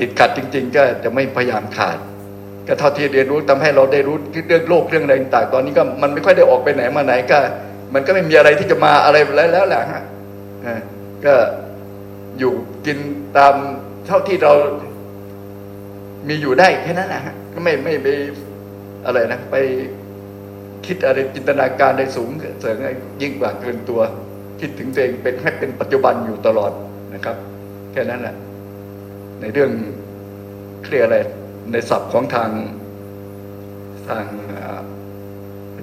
ติดขัดจริง ๆ ก็จะไม่พยายามขาด ก็เท่าที่เรียนรู้ทำให้เราได้รู้เรื่องโลกเรื่องอะไรต่างๆตอนนี้ก็มันไม่ค่อยได้ออกไปไหนมาไหนก็ มันก็ไม่มีอะไรที่จะมาอะไรแล้วแล้วแหละฮะก็อยู่กินตาม เท่าที่เรามีอยู่ได้แค่นั้นนะฮะก็ไม่ไม่ไปอะไรนะไปคิดอะไรจินตนาการได้สูงเสริมยิ่งกว่าเกินตัว คิดถึงตัวเองเป็นให้เป็นปัจจุบันอยู่ตลอดนะครับ แค่นั้นแหละในเรื่องเคลียร์อะไรในศัพท์ของทางทางอ่า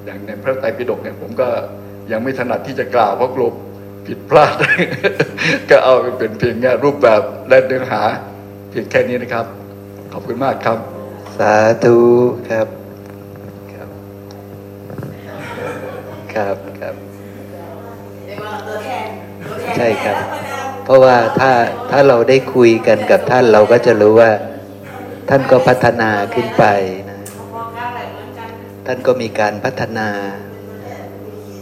อย่างในพระไตรปิฎกเนี่ยผมก็ยังไม่ถนัดที่จะกล่าวเพราะกลัว ผิดพลาด ก็เอาไปเป็นเพียงแค่รูปแบบและเนื้อหาเพียงแค่นี้นะครับ ขอบคุณมากครับ สาธุครับครับ ครับครับใช่ครับ เพราะว่าถ้าถ้าเราได้คุยกันกับท่านเราก็จะรู้ว่า ท่านก็พัฒนาขึ้นไปนะท่านก็มีการพัฒนา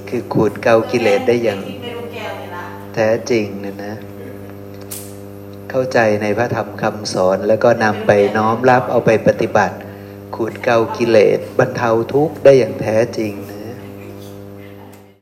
คือขูดเกากิเลสได้อย่าง แท้จริงนะนะ เข้าใจในพระธรรมคำสอนแล้วก็นำไปน้อมรับเอาไปปฏิบัติ ขูดเกากิเลสบรรเทาทุกข์ได้อย่างแท้จริง